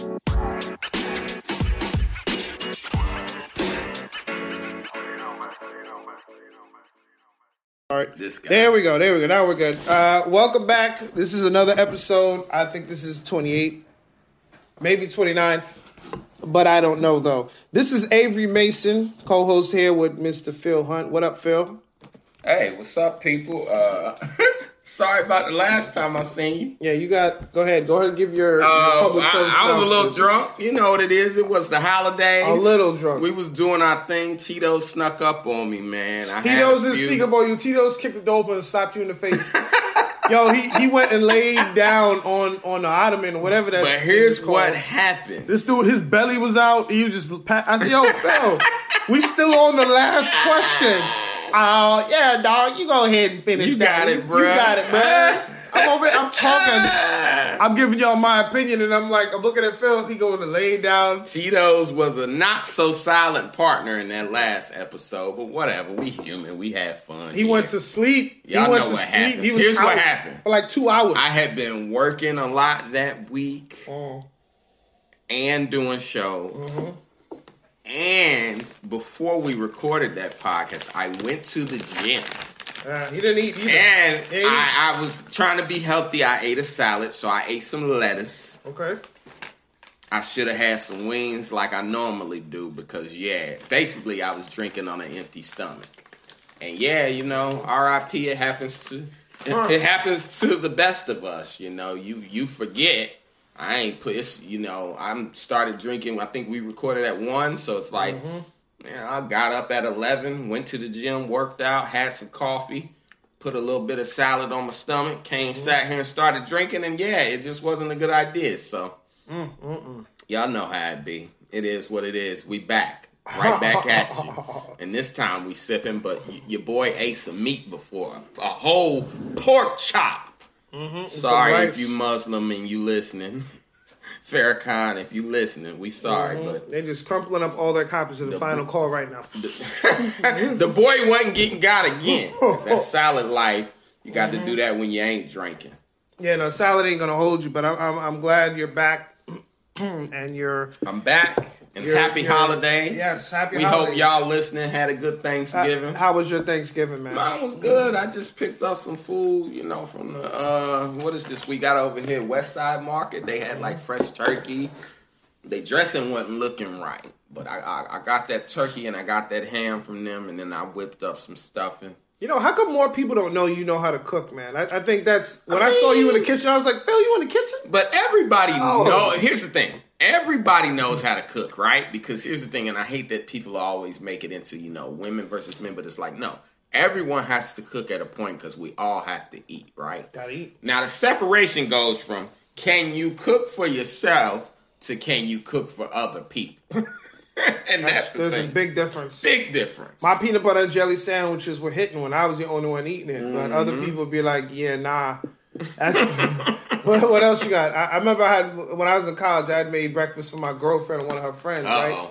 All right. There we go. There we go. Now we're good. Uh, welcome back. This is another episode. I think this is 28, maybe 29, but I don't know though. This is Avery Mason, co host here with Mr. Phil Hunt. What up, Phil? Hey, what's up, people? Uh, sorry about the last time I seen you. Yeah, you got, go ahead. Go ahead and give your, Uh, public I, service I was a little drunk. You know what it is. It was the holidays. A little drunk. We was doing our thing. Tito snuck up on me, man. I Tito's didn't speak up on you. Tito's kicked the door open and slapped you in the face. Yo, he, he went and laid down on, on the ottoman or whatever that But here's what happened. This dude, his belly was out. He was just. Pa- I said, "Yo, Phil, we still on the last question." Oh yeah, dog. You go ahead and finish. You that. got it, bro. You got it, man. I'm over. I'm talking. I'm giving y'all my opinion, and I'm like, I'm looking at Phil. He going to lay down. Tito's was a not so silent partner in that last episode, but whatever. We human. We had fun. He went to sleep. Y'all he went know to what sleep. happens. He was Here's what happened. for like two hours. I had been working a lot that week Oh. and doing shows. Mm-hmm. And before we recorded that podcast, I went to the gym. Uh, he didn't eat either. And he- I, I was trying to be healthy. I ate a salad, so I ate some lettuce. okay. I should have had some wings like I normally do because, yeah, basically I was drinking on an empty stomach. And yeah, you know, RIP, it happens to it happens to the best of us. You know, you you forget. I ain't put it's you know I'm started drinking. I think we recorded at one, so it's like, mm-hmm. man, I got up at eleven, went to the gym, worked out, had some coffee, put a little bit of salad on my stomach, came, mm-hmm. sat here, and started drinking, and yeah, it just wasn't a good idea. So y'all know how it be. It is what it is. We back, right back at you. And this time we sipping, but y- your boy ate some meat before, a whole pork chop. Mm-hmm. Sorry if you Muslim and you listening. Farrakhan, if you listening, we sorry, mm-hmm. but They're just crumpling up all their copies of the, final call right now. the boy wasn't getting got again. That solid life. You got to do mm-hmm. that when you ain't drinking. Yeah, no, salad ain't gonna hold you, but I'm I'm, I'm glad you're back and you're. I'm back and You're- happy you're- holidays. yes, happy holidays. We holidays. hope y'all listening had a good Thanksgiving. How was your Thanksgiving, man? Mine was good. I just picked up some food, you know, from the uh what is this we got over here, West Side Market. They had like fresh turkey. They dressing wasn't looking right. But I, I I got that turkey and I got that ham from them and then I whipped up some stuffing. You know, how come more people don't know you know how to cook, man? I, I think that's when I, I saw you in the kitchen, I was like, Phil, you in the kitchen? But everybody Oh. know. Here's the thing. Everybody knows how to cook, right? Because here's the thing, and I hate that people always make it into you know women versus men, but it's like no, everyone has to cook at a point because we all have to eat, right? Gotta eat. Now the separation goes from can you cook for yourself to can you cook for other people, and that's the There's thing. a big difference. big difference. My peanut butter and jelly sandwiches were hitting when I was the only one eating it, but other Mm-hmm. people would be like, "Yeah, nah." What, what else you got? I, I remember I had when I was in college, I had made breakfast for my girlfriend and one of her friends, right?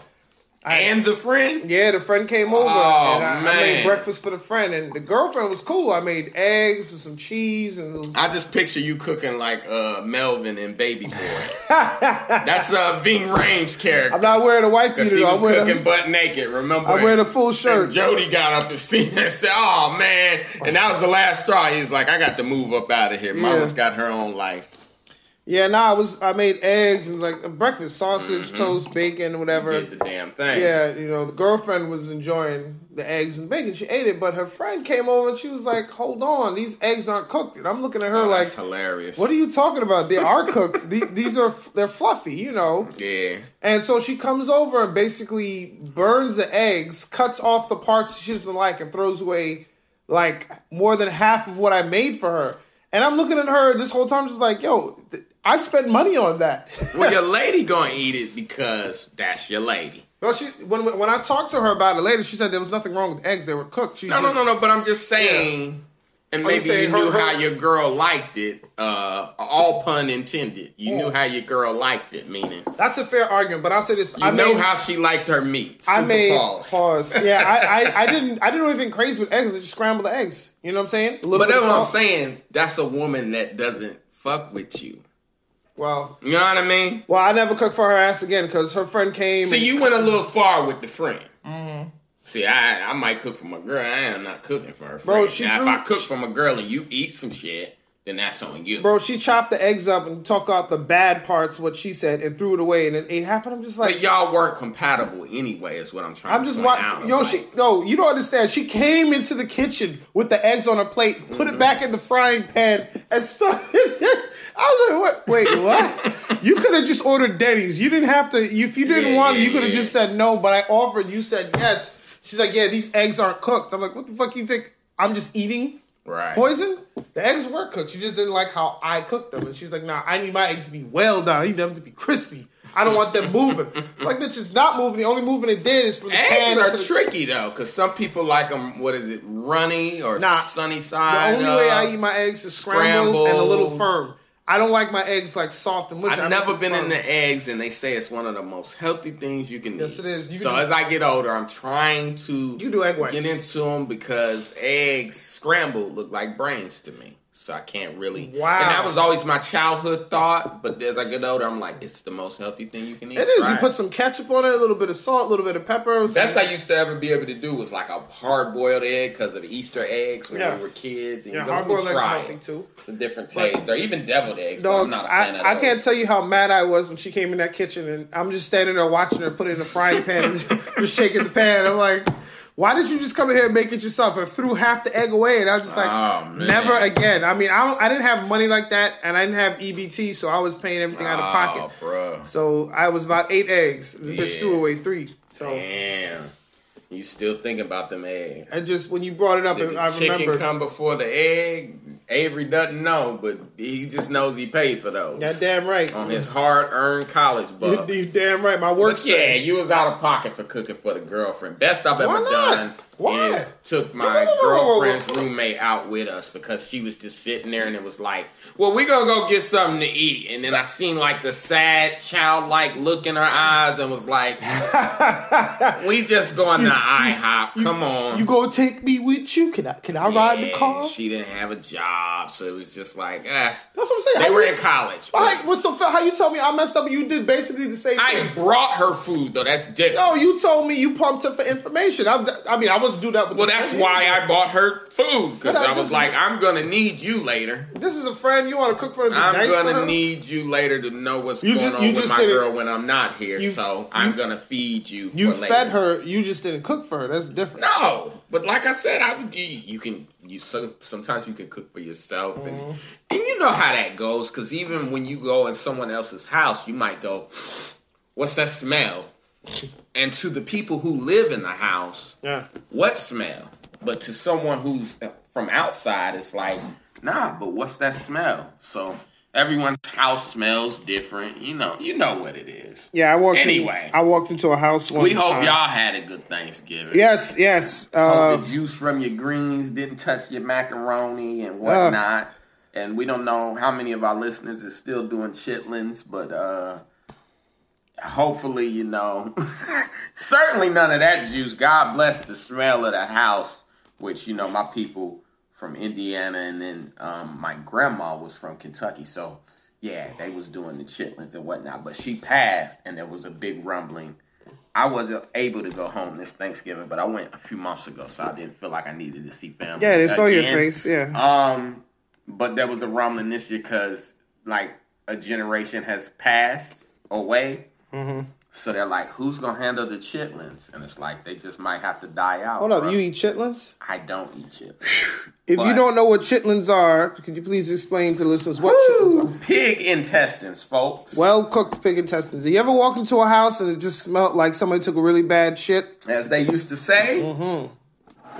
Uh-oh. and the friend. Yeah, the friend came over Oh, and I, I made breakfast for the friend, and the girlfriend was cool. I made eggs with some cheese and was, I just picture you cooking like uh, Melvin and Baby Boy. That's uh, Ving Rhames' character. I'm not wearing a white beater. he was I'm wearing cooking a, butt naked, remember? I'm wearing a full shirt. And. Jody got up the scene and said, "Oh man!" And that was the last straw. He's like, "I got to move up out of here. Mama's got her own life." Yeah, nah, I was I made eggs and like breakfast, sausage, mm-hmm. toast, bacon, whatever. Did the damn thing. Yeah, you know, the girlfriend was enjoying the eggs and bacon. She ate it, but her friend came over and she was like, "Hold on, these eggs aren't cooked." And I'm looking at her Oh, like, that's hilarious. "What are you talking about? They are cooked. The- These are they're fluffy, you know." Yeah. And so she comes over and basically burns the eggs, cuts off the parts she doesn't like, and throws away like more than half of what I made for her. And I'm looking at her this whole time, just like, "Yo, th- I spent money on that." Well, your lady gonna eat it because that's your lady. Well, she when when I talked to her about it later, she said there was nothing wrong with eggs; they were cooked. She No, no, just- no, no. But I'm just saying. And Oh, maybe you knew her- her- how your girl liked it. Uh, all pun intended. You knew how your girl liked it. Meaning, That's a fair argument, but I'll say this: you I know made, how she liked her meat. I Super made pause. pause. Yeah, I, I, I didn't I didn't do anything crazy with eggs. I just scrambled the eggs. You know what I'm saying? A little But bit that's what I'm saying. That's a woman that doesn't fuck with you. Well, You know what I mean? well, I never cooked for her ass again because her friend came. See, you went a little far with the friend. Mm-hmm. See, I I might cook for my girl. I am not cooking for her friend. Bro, she now, if I cook for my girl and you eat some shit, then that's on you. Bro, she chopped the eggs up and took out the bad parts, what she said, and threw it away, and then ate half. And I'm just like, But y'all weren't compatible anyway. Is what I'm trying. I'm to just watching. Yo, Like, she no, you don't understand. She came into the kitchen with the eggs on her plate, put Mm-hmm. it back in the frying pan, and started. I was like, "What? Wait, what? you could have just ordered Denny's. You didn't have to. If you didn't Yeah, want it, you could have yeah. just said no. But I offered. You said yes. She's like, yeah, these eggs aren't cooked. I'm like, what the fuck you think? I'm just eating right. poison? The eggs were cooked. She just didn't like how I cooked them. And she's like, nah, I need my eggs to be well done. I need them to be crispy. I don't want them moving. Like, bitch, it's not moving. The only moving it did is from the pan Eggs are the- tricky though, because some people like them. What is it, runny or Nah. sunny side? The only up? way I eat my eggs is scrambled, and a little firm. I don't like my eggs like soft and mushy. I've never been firm. in the eggs, and they say it's one of the most healthy things you can Yes, eat. Yes, it is. So as I get older, I'm trying to You do egg whites. get into them because eggs scrambled look like brains to me. So I can't really. Wow. And that was always my childhood thought. But as I get older, I'm like, it's the most healthy thing you can eat. It is. Try You put some ketchup on it, a little bit of salt, a little bit of pepper. Some- I used to ever be able to do was like a hard boiled egg because of Easter eggs when Yeah. we were kids. And yeah, hard "Let me boiled eggs healthy too. It's a different But- taste. or even deviled eggs. but Dog, I'm not a fan I, of I can't tell you how mad I was when she came in that kitchen and I'm just standing there watching her put it in the frying pan, and just shaking the pan. I'm like, why did you just come in here and make it yourself? I threw half the egg away, and I was just like, Oh, never again. I mean, I don't, I didn't have money like that, and I didn't have EBT, so I was paying everything out of oh, pocket. Oh, bro. So I was about eight eggs. Yeah. threw away three. So Damn. You still think about them eggs. and just when you brought it up, Did the I chicken remember. come before the egg? Avery doesn't know, but he just knows he paid for those. Yeah, damn right. On his hard earned college You, bucks. you damn right. My work. But yeah, you was out of pocket for cooking for the girlfriend. Best I've Why ever not? done Why? took my whoa, whoa, whoa. girlfriend's roommate out with us because she was just sitting there and it was like, well, we gonna go get something to eat. And then I seen like the sad, childlike look in her eyes and was like, we just going to IHOP. Come on. You gonna take me with you? Can I? Can I ride the car? She didn't have a job, so it was just like, eh. That's what I'm saying. They How were you- in college. How, what's so? How you tell me I messed up? and You did basically the same I thing. brought her food though. That's different. No, you told me you pumped her for information. I'm, I mean, I wasn't do that with. Well, that's friend. why I bought her food because I I was like, I'm gonna need you later. This is a friend you want to cook for. I'm nice gonna her? need you later to know what's You going just- on with my girl when I'm not here. You- so I'm gonna feed you. You for later. fed her. You just didn't cook for her. That's different. No, but like I said, I would. You, you can. You so sometimes you can cook for yourself, and Mm-hmm. and you know how that goes. Because even when you go in someone else's house, you might go, "What's that smell?" And to the people who live in the house, Yeah. what smell? But to someone who's from outside, it's like, nah, but what's that smell? So everyone's house smells different. You know, you know what it is. Yeah. I walked. Anyway. In, I walked into a house. One We hope time. y'all had a good Thanksgiving. Yes. Yes. Hope Uh, the juice from your greens didn't touch your macaroni and whatnot. And we don't know how many of our listeners are still doing chitlins, but uh hopefully, you know, certainly none of that juice. God bless the smell of the house, which, you know, my people from Indiana and then um, my grandma was from Kentucky. So, yeah, they was doing the chitlins and whatnot. But she passed and there was a big rumbling. I wasn't able to go home this Thanksgiving, but I went a few months ago, so I didn't feel like I needed to see family. yeah. They saw your face. Yeah. Um, but there was a rumbling this year because like a generation has passed away. Mm-hmm. So they're like, who's gonna handle the chitlins? And it's like they just might have to die out. Hold up. You eat chitlins? I don't eat chitlins. If you don't know what chitlins are, could you please explain to the listeners what chitlins are? Pig intestines, folks. Well cooked pig intestines. Do you ever walk into a house and it just smelled like somebody took a really bad shit? As they used to say,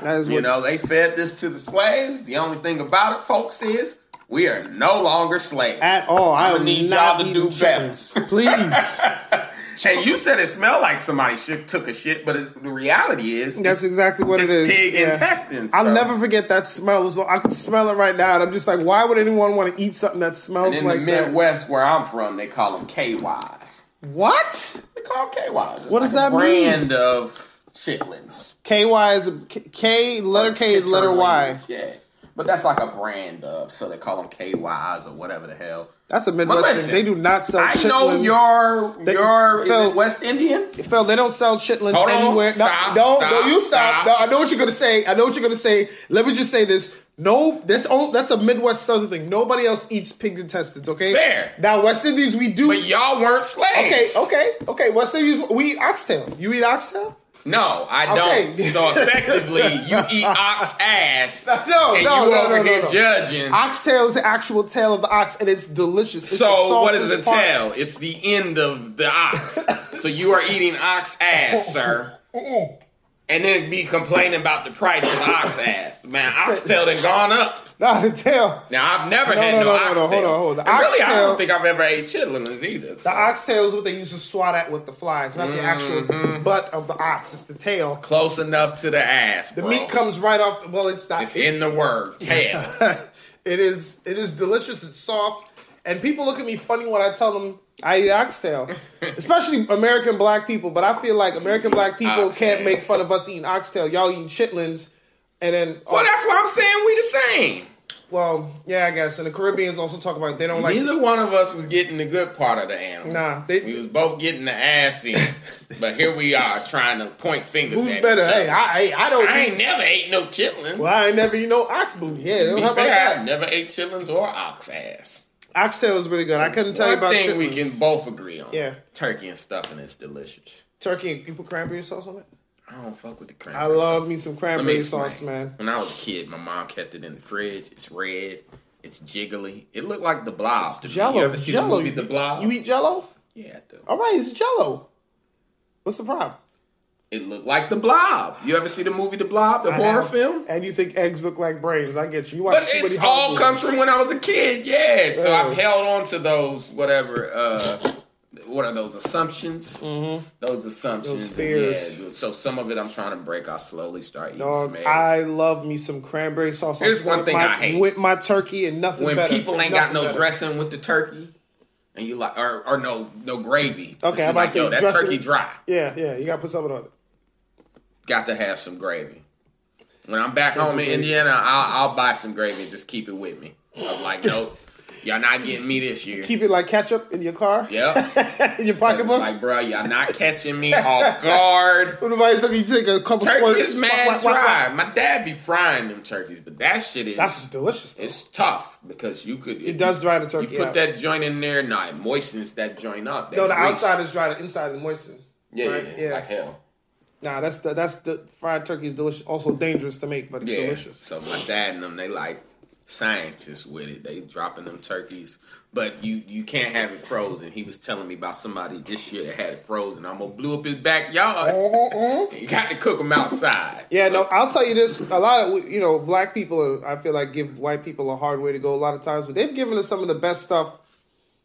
That is what you know, they fed this to the slaves. The only thing about it, folks, is we are no longer slaves. at all. I I'ma need y'all to do better. chitlins. Please. And you said it smelled like somebody shit, took a shit, but it, the reality is That's exactly what it is. pig Yeah. intestines. I'll so- never forget that smell. So I can smell it right now, and I'm just like, why would anyone want to eat something that And smells in like the that? Midwest, where I'm from, they call them KYs. What? They call 'em KYs. It's What does like a that mean? brand of chitlins. KY is a K, K letter K, letter Y. Yeah. But that's like a brand of, so they call them KYs or whatever the hell. That's a Midwestern. listen, they do not sell. I chitlins. know your They- your Phil- West Indian. Phil, they don't sell chitlins Hold on. anywhere. Stop, no, no, stop, no, you stop. stop. No, I know what you're gonna say. I know what you're gonna say. Let me just say this. No, that's all. That's a Midwest Southern thing. Nobody else eats pigs intestines. Okay, Fair. Now West Indies, we do. But y'all weren't slaves. okay, okay, okay. West Indies, we eat oxtail. You eat oxtail? No, I don't. Okay. So effectively, you eat ox ass. No, and no, you no, no, over no, here no. judging. Oxtail is the actual tail of the ox, and it's delicious. It's so what is a part. tail? It's the end of the ox. so you are eating ox ass, sir. And then be complaining about the price of ox ass. Man, oxtail done gone up. Nah, the tail. Now I've never No, had no, no, no, oxtail. no, hold on, hold on. And really, I don't think I've ever ate chitlins either. The so. oxtail is what they use to swat at with the flies, not the Mm-hmm. actual butt of the ox. It's the tail. Close enough to the ass. The bro. meat comes right off. The, well, it's not. It's in the word tail. it is. It is delicious. It's soft, and people look at me funny when I tell them I eat oxtail, especially American black people. But I feel like American black people Ox can't make fun of us eating oxtail. Y'all eating chitlins, and then oh. well, that's why I'm saying we the same. well, yeah, I guess. And the Caribbeans also talk about they don't like. Neither one of us was getting the good part of the animal. Nah, they- we was both getting the ass in, but here we are trying to point fingers Who's at better? each other. Hey, I, I don't. I eat, ain't never ate no chitlins. well, I ain't never eat no ox booty. Yeah, don't Be fair, I never ate chitlins or ox ass. Oxtail is really good. I couldn't tell you One about thing we can both agree on. Yeah. Turkey and stuffing is delicious. Turkey. You put cranberry sauce on it. I don't fuck with the cranberry. I love sauce. me some Let me cranberry sauce, man. When I was a kid, my mom kept it in the fridge. It's red. It's jiggly. It looked like the blob. to me. Jello. You ever see Jello. the movie The Blob? You eat Jello? yeah, I do. All right, it's Jello. What's the problem? It looked like the blob. You ever see the movie The Blob, the horror have. film? And you think eggs look like brains? I get you. You watch But it's all comes from when I was a kid, yeah. So Yeah. I've held on to those whatever uh what are those assumptions? Mm-hmm. Those assumptions. Those fears. Yeah, so some of it I'm trying to break. I'll slowly start eating Dog, some eggs. I love me some cranberry sauce. Here's one thing my, I hate. with my turkey and nothing when better. people ain't got no better. dressing with the turkey, and you like, or, or no no gravy. Okay, I'm like, yo, that dressing- turkey dry. Yeah, yeah, you gotta put something on it. Got to have some gravy. When I'm back home in. Indiana, I'll, I'll buy some gravy and just keep it with me. I'm like, nope, y'all not getting me this year. Keep it like ketchup in your car. Yep. in your pocketbook. like, bro, y'all not catching me off guard. When nobody's looking, you take a couple Turkey squirts. is mad dry. My dad be frying them turkeys, but that shit is That's delicious. Though. it's tough because you could. it does dry the turkey You put out. that joint in there, no, it moistens that joint up. no, the outside is dry. The inside is moistened. Yeah, right? yeah, yeah, like hell. Nah, that's the that's the fried turkey is delicious. Also dangerous to make, but it's Yeah. delicious. So my dad and them, they like scientists with it. They dropping them turkeys, but you you can't have it frozen. He was telling me about somebody this year that had it frozen. I'm gonna blew up his backyard. Mm-hmm. you got to cook them outside. Yeah, no, I'll tell you this. A lot of you know, black people, I feel like give white people a hard way to go a lot of times, but they've given us some of the best stuff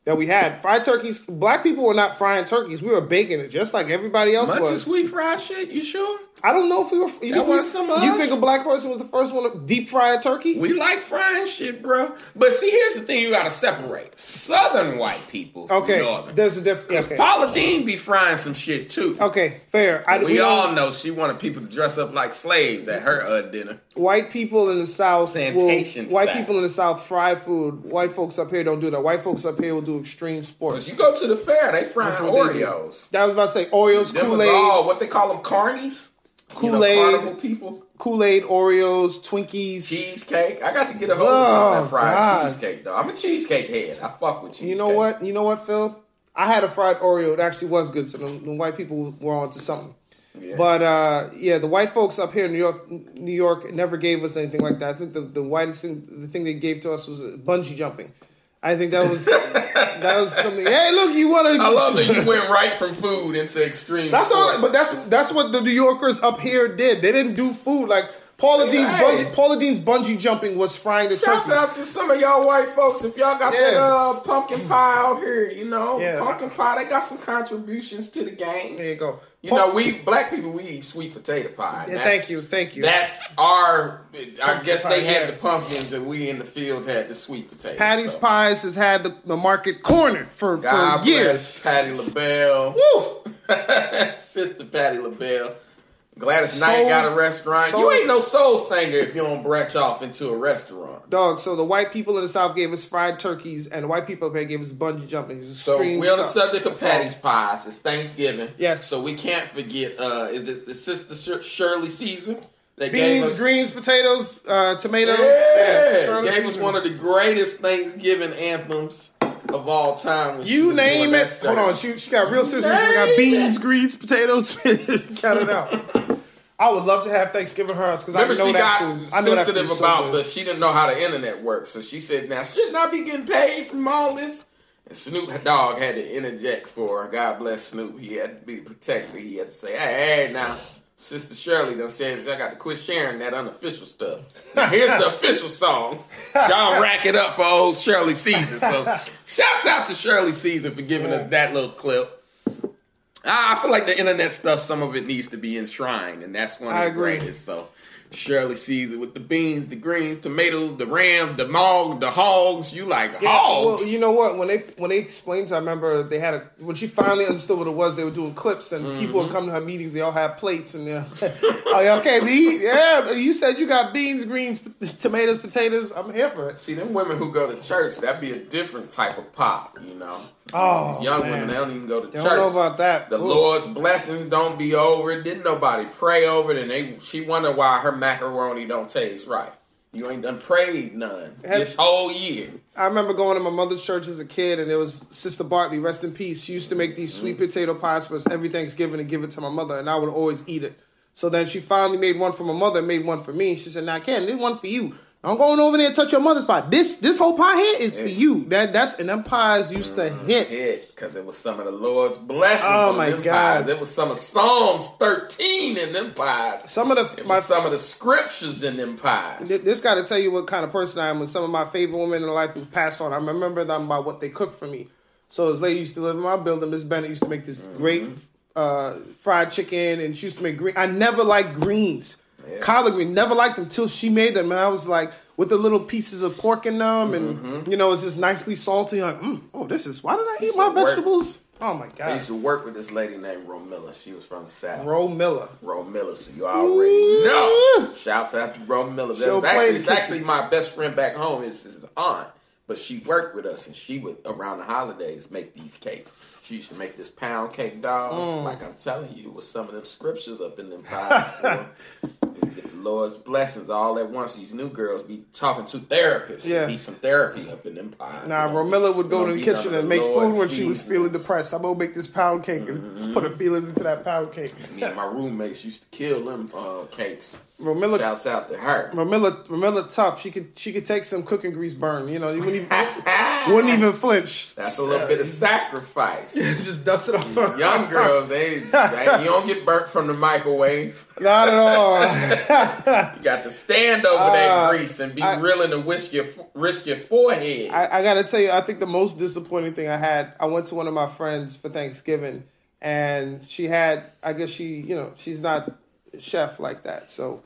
that we had. Fried turkeys. Black people were not frying turkeys; we were baking it, just like everybody else was. Much as we fry shit, you sure? I don't know if we were. You, think, was some of you us? think a black person was the first one to deep fry a turkey? We like frying shit, bro. But see, here's the thing: you got to separate Southern white people. okay, Northern. there's a difference. Okay. Paula Deen be frying some shit too. okay, fair. I, We don't- all know she wanted people to dress up like slaves at her uh, dinner. white people in the South will, Plantation white style. people in the South fry food. White folks up here don't do that. White folks up here will do extreme sports. You go to the fair, they frying That's what do. Oreos. That was about to say Oreos, Kool Aid. what they call them carnies. Kool-Aid. you know, people. Kool Aid, Oreos, Twinkies. Cheesecake. I got to get a hold of some of Oh, that fried God. cheesecake though. I'm a cheesecake head. I fuck with cheesecake. You know what? You know what, Phil? I had a fried Oreo. It actually was good. So the, the white people were onto something. Yeah. But uh, yeah, the white folks up here in New York, New York, never gave us anything like that. I think the, the whitest thing, the thing they gave to us was bungee jumping. I think that was that was something. Hey, look, you want to? I love that you went right from food into extreme. That's all. But that's that's what the New Yorkers up here did. They didn't do food like Paula Deen's. Hey. Bungee, Paula Deen's bungee jumping was frying the Shout turkey. out to some of y'all white folks if y'all got that uh, pumpkin pie out here. You know, Yeah. pumpkin pie. They got some contributions to the game. There you go. You know, we black people we eat sweet potato pie. Yeah, thank you, thank you. That's our. I guess they had yeah. the pumpkins, and we in the fields had the sweet potatoes. Patty's so. Pies has had the, the market cornered for, God for years. Patti LaBelle, Woo! Sister Patti LaBelle. Gladys Knight got a restaurant. Soul- you ain't no soul singer if you don't branch off into a restaurant. Dog, so the white people in the South gave us fried turkeys, and the white people up here gave us bungee jumping. So we're on the subject of That's all. Patti's pies. It's Thanksgiving. Yes. So we can't forget. uh Is it the sister Shirley Caesar that gave Beans, us? greens, potatoes, uh, tomatoes. Yeah, Shirley gave us one of the greatest Thanksgiving anthems of all time. You name it. Hold on, she, she got real serious. She got beans, greens, potatoes. Count it out. I would love to have Thanksgiving her because I know she that got food. I know that sensitive so about good. the. She didn't know how the internet works, so she said, "Now, shouldn't I be getting paid from all this?" And Snoop Dogg had to interject for her. God bless Snoop. He had to be protected. He had to say, "Hey, hey, now." Sister Shirley done said I got to quit sharing that unofficial stuff. Now here's the official song. Y'all rack it up for old Shirley Caesar. So shouts out to Shirley Caesar for giving us that little clip. I I feel like the internet stuff, some of it needs to be enshrined, and that's one of I the agree. greatest. So Shirley Caesar with the beans, the greens, tomatoes, the rams, the mog, the hogs. You like Yeah, hogs? Well, you know what? When they when they explained, to, her, I remember they had a when she finally understood what it was. They were doing clips, and people Mm-hmm. would come to her meetings. They all had plates, and they're, oh, okay, eat. Yeah, you said you got beans, greens, p- tomatoes, potatoes. I'm here for it. See, them women who go to church, that'd be a different type of pop, you know. Oh, These young man. women, they don't even go to church. don't know about that. The Ooh. Lord's blessings don't be over it. Didn't nobody pray over it, and they she wonder why her macaroni don't taste right. You ain't done prayed none Have- this whole year. I remember going to my mother's church as a kid, and it was Sister Bartley, rest in peace. She used to make these sweet mm-hmm. potato pies for us every Thanksgiving and give it to my mother, and I would always eat it. So then she finally made one for my mother, and made one for me. She said, "Now, Ken, this one for you. I'm going over there and touch your mother's pie. This this whole pie here is for you. That that's and them pies used to hit. hit because it was some of the Lord's blessings Oh, on my them God. pies. It was some of Psalms 13 in them pies. Some of the It my was some of the scriptures in them pies. Th- This got to tell you what kind of person I am. When some of my favorite women in life who passed on, I remember them by what they cooked for me. So this lady used to live in my building. Miss Bennett used to make this great uh, fried chicken, and she used to make green. I never liked greens, Yeah. collard green. Never liked them till she made them, and I was like, with the little pieces of pork in them, and you know, it's just nicely salty. Like, mm, oh, this is why did I eat my of work. vegetables? Oh my god! I used to work with this lady named Romilla. She was from the South. Ro Miller. Romilla, so you already Ooh. know. Shouts out to Romilla. That was actually, it's actually my best friend back home. It's his aunt, but she worked with us, and she would around the holidays make these cakes. She used to make this pound cake dog. Mm. Like I'm telling you, with some of them scriptures up in them pies. Thank you. Lord's blessings all at once. These new girls be talking to therapists. Yeah. Be some therapy up in them pies. Nah, Romilla would go to the kitchen and make Lord's food when she was feeling depressed. I'm gonna make this pound cake and Mm-hmm. put her feelings into that pound cake. Me and my roommates used to kill them uh, cakes. Romilla, Shouts out to her. Romilla, Romilla, tough. She could, she could take some cooking grease burn. You know, you wouldn't even, wouldn't even flinch. That's a little bit of sacrifice. Just dust it off. Young girls, they, they you don't get burnt from the microwave. Not at all. You got to stand over Uh, that grease and be I- willing to risk your risk your forehead. I, I gotta tell you, I think the most disappointing thing I had, I went to one of my friends for Thanksgiving, and she had, I guess she, you know, she's not a chef like that, so,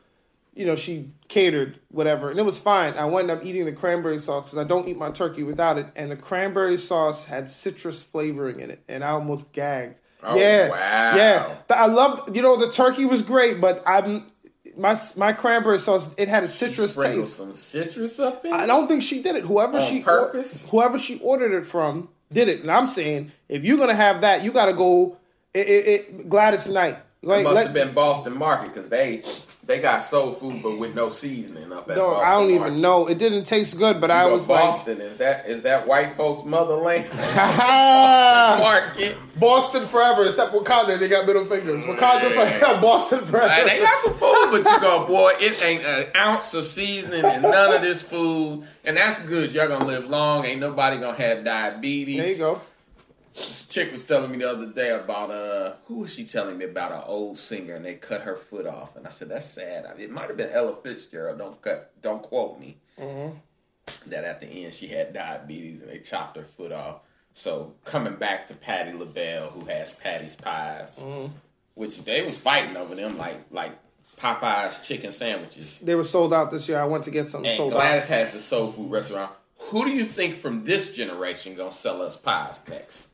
you know, she catered whatever, and it was fine. I wound up eating the cranberry sauce because I don't eat my turkey without it, and the cranberry sauce had citrus flavoring in it, and I almost gagged. Oh, yeah, wow. yeah. I loved, you know, the turkey was great, but I'm my my cranberry sauce. It had a citrus taste. some citrus up in I don't think she did it. Whoever On she purpose? whoever she ordered it from did it. And I'm saying, if you're gonna have that, you got to go. It, it, it, Gladys Knight. It must let- have been Boston Market because they they got soul food but with no seasoning up at dog, Boston I don't Market. even know. It didn't taste good, but You I was like, Boston is that is that white folks' motherland? ha Market. Boston forever, except Wakanda. They got middle fingers. Wakanda Yeah. forever. Boston forever. Uh, they got some food, but you go, boy, it ain't an ounce of seasoning and none of this food. And that's good. Y'all gonna live long. Ain't nobody gonna have diabetes. there you go. This chick was telling me the other day about uh who was she telling me about an old singer and they cut her foot off and I said that's sad. It might have been Ella Fitzgerald. Don't cut. Don't quote me. That at the end she had diabetes and they chopped her foot off. So coming back to Patti LaBelle who has Patti's Pies, which they was fighting over them like like Popeyes chicken sandwiches. They were sold out this year. I went to get some And sold Gladys out. has the soul food restaurant. Who do you think from this generation gonna sell us pies next?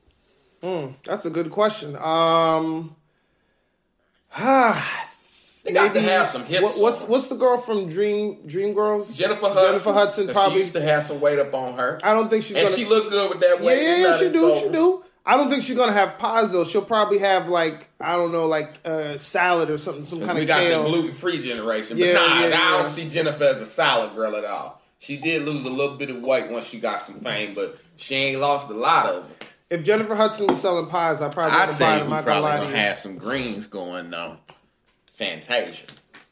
That's a good question. Um, ah, They got to have some hips. What, what's what's the girl from Dream Dream Girls? Jennifer Hudson? Jennifer Hudson probably. She used to have some weight up on her, I don't think she's and gonna. she looked good with that weight. yeah, yeah. She do, so- she do. I don't think she's gonna have pies though. She'll probably have like I don't know, like uh, salad or something, some kind we of got kale. the gluten free generation, but Yeah, nah, yeah, I yeah. don't see Jennifer as a salad girl at all. She did lose a little bit of weight once she got some fame, but she ain't lost a lot of it. If Jennifer Hudson was selling pies, I probably I'd would say buy you not probably gonna gonna have some greens going though. Fantasia.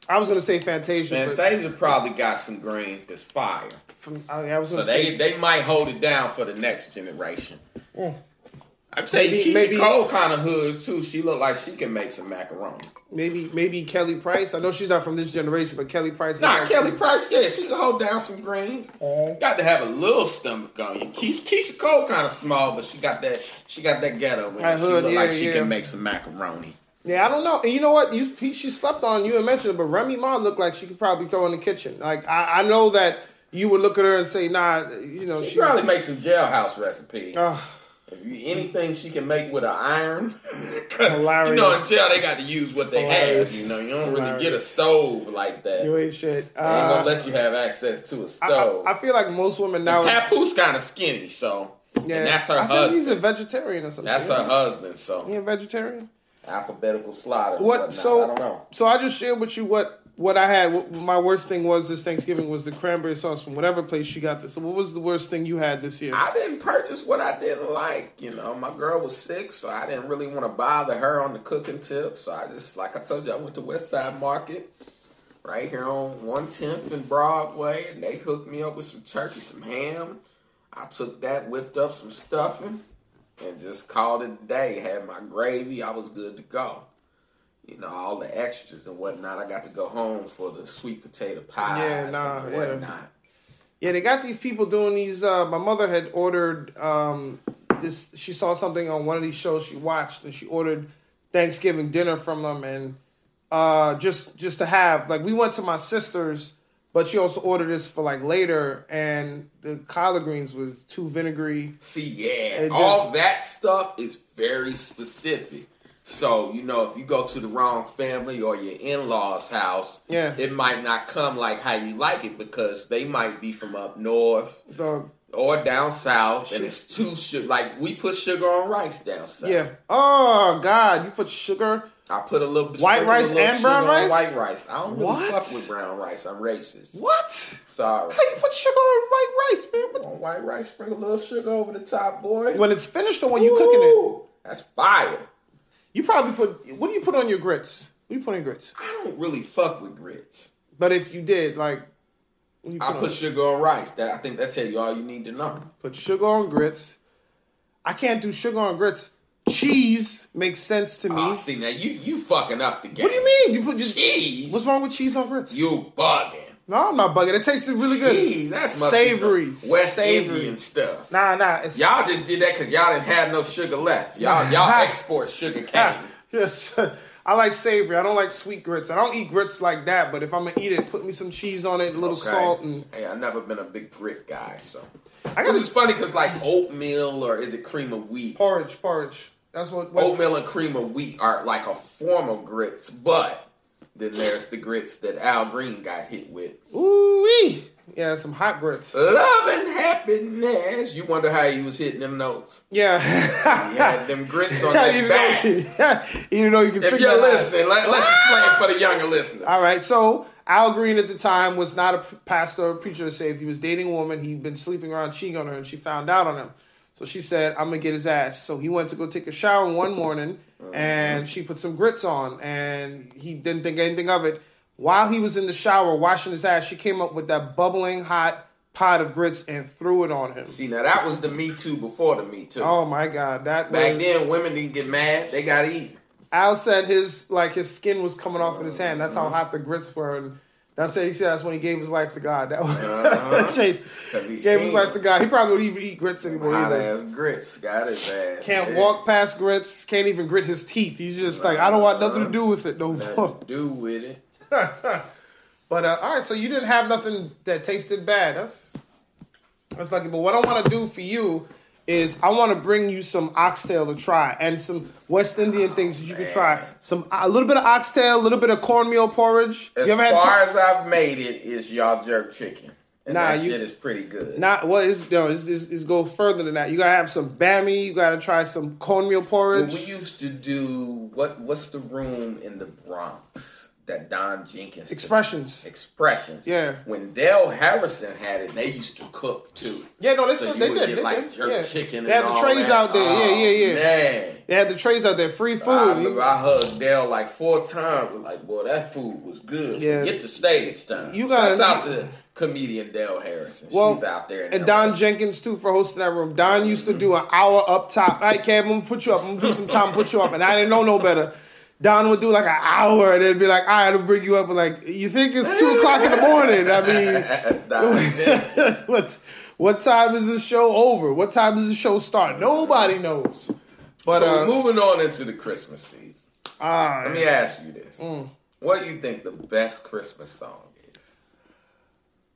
I was gonna say Fantasia, but Fantasia probably got some greens that's fire. from, I, I was So gonna they they might hold it down for the next generation. Mm. I'd say Maybe- Keyshia maybe- Cole kind of hood too. She look like she can make some macaroni. maybe maybe Kelly Price. I know she's not from this generation, but Kelly Price. Nah, Kelly actually- Price, yeah, she can hold down some greens. Uh-huh. Got to have a little stomach on you. Keyshia, Keyshia Cole kind of small, but she got that. She got that ghetto. In her. She hood, look yeah, like she yeah. can make some macaroni. Yeah, I don't know. And you know what? You she slept on. You and mentioned it, but Remy Ma looked like she could probably throw in the kitchen. Like I, I know that you would look at her and say, Nah, you know, She she probably make some jailhouse recipes. Oh, If you, anything she can make with an iron, Hilarious. you know in jail they got to use what they Hilarious. have. You know you don't really get a stove like that. you ain't shit. ain't gonna Uh, let you have access to a stove. I, I feel like most women now. Papoose kind of skinny, so yeah, and that's her I think he's a vegetarian or something. That's her husband. So He a vegetarian. alphabetical slaughter. What? So I don't know. so I just shared with you what what I had. My worst thing was this Thanksgiving was the cranberry sauce from whatever place she got this. So what was the worst thing you had this year? I didn't purchase what I didn't like. You know, my girl was sick, so I didn't really want to bother her on the cooking tip. So I just, like I told you, I went to West Side Market right here on 110th and Broadway, and they hooked me up with some turkey, some ham. I took that, whipped up some stuffing, and just called it a day. Had my gravy, I was good to go. You know, all the extras and whatnot. I got to go home for the sweet potato pies Yeah, nah, and whatnot. Yeah, they got these people doing these. Uh, my mother had ordered um, this. She saw something on one of these shows she watched, and she ordered Thanksgiving dinner from them, and uh, just just to have. Like we went to my sister's, but she also ordered this for like later, and the collard greens was too vinegary. See, yeah, all just- that stuff is very specific. So, you know, if you go to the wrong family or your in law's house, Yeah. it might not come like how you like it because they might be from up north The, or down south, and it's too sugar. Like we put sugar on rice down south. yeah. Oh God, you put sugar. I put a little White rice little and brown rice? White rice. I don't really What? fuck with brown rice. I'm racist. What? Sorry. How you put sugar on white rice, man? What- On white rice, sprinkle a little sugar over the top, boy. When it's finished or when you cooking it? That's fire. You probably put. What do you put on your grits? What do you put on your grits? I don't really fuck with grits. But if you did, like, you I put, put on? sugar on rice. That I think that tell you all you need to know. put sugar on grits. I can't do sugar on grits. Cheese makes sense to me. Oh, see now you you fucking up the game. what do you mean? You put just Cheese. What's wrong with cheese on grits? You bugging. No, I'm not bugging. It tasted really good. Cheese. That's savory, West savory. Indian stuff. Nah, nah. It's, Y'all just did that because y'all didn't have no sugar left. Y'all y'all export sugar cane. Yes. I like savory. I don't like sweet grits. I don't eat grits like that. But if I'm gonna eat it, put me some cheese on it, a little Okay. salt, and hey, I've never been a big grit guy, so I which is funny because like oatmeal or is it cream of wheat? porridge. Porridge. That's what. West, Oatmeal and cream of wheat are like a form of grits, but then there's the grits that Al Green got hit with. Ooh wee. Yeah, some hot grits. Love and happiness. You wonder how he was hitting them notes. Yeah. He had them grits on that back. though, even though you can If you're listening, let, let's explain for the younger ah! listeners. All right, so Al Green at the time was not a pastor or preacher saved. He was dating a woman. He'd been sleeping around, cheating on her, and she found out on him. So she said, "I'm gonna get his ass." So he went to go take a shower one morning, oh. and she put some grits on, and he didn't think anything of it. While he was in the shower washing his ass, she came up with that bubbling hot pot of grits and threw it on him. See, now that was the Me Too before the Me Too. Oh my God, that Back was, then, women didn't get mad; they got to eat. Al said his like his skin was coming off of his oh. hand. That's how hot the grits were, and that's he said that's when he gave his life to God. That was Uh-huh. he gave his life to God. He probably wouldn't even eat grits anymore Hot either. ass grits got his ass. Can't man. walk past grits. Can't even grit his teeth. He's just like I don't want nothing to do with it no Nothing more. to do with it. but uh, all right, so you didn't have nothing that tasted bad. That's that's lucky. But what I want to do for you is I want to bring you some oxtail to try and some West Indian things that you can try. Some a little bit of oxtail, a little bit of cornmeal porridge. As you far had? as I've made it, is y'all jerk chicken, and Nah, that you- shit is pretty good. Not what is no, it's, it's, it's go further than that. You gotta have some bammy. You gotta try some cornmeal porridge. we used to do what? What's the room in the Bronx that Don Jenkins? Expressions. expressions? Yeah. When Dale Harrison had it, they used to cook too. Yeah, no, they so still- you they did, get they like did, jerk yeah. chicken. They had the trays that. out there. Yeah, Oh, yeah, yeah. Man. They had the trays out there, free food. I remember I hugged Dale like four times. Like, boy, that food was good. Yeah. Get the stage time. You gotta- Shouts out to comedian Dale Harrison. Well, She's out there. And. Don Jenkins too for hosting that room. Don used to do an hour up top. All right, Kev, I'm gonna put you up. I'm gonna do some time, put you up. And I didn't know no better. Don would do like an hour and then be like, all right, I'll bring you up. And like, you think it's two o'clock in the morning? I mean, what, what time is this show over? What time does the show start? Nobody knows. But so uh, we're moving on into the Christmas season. ah, Let me ask you this: Mm. What do you think the best Christmas song is?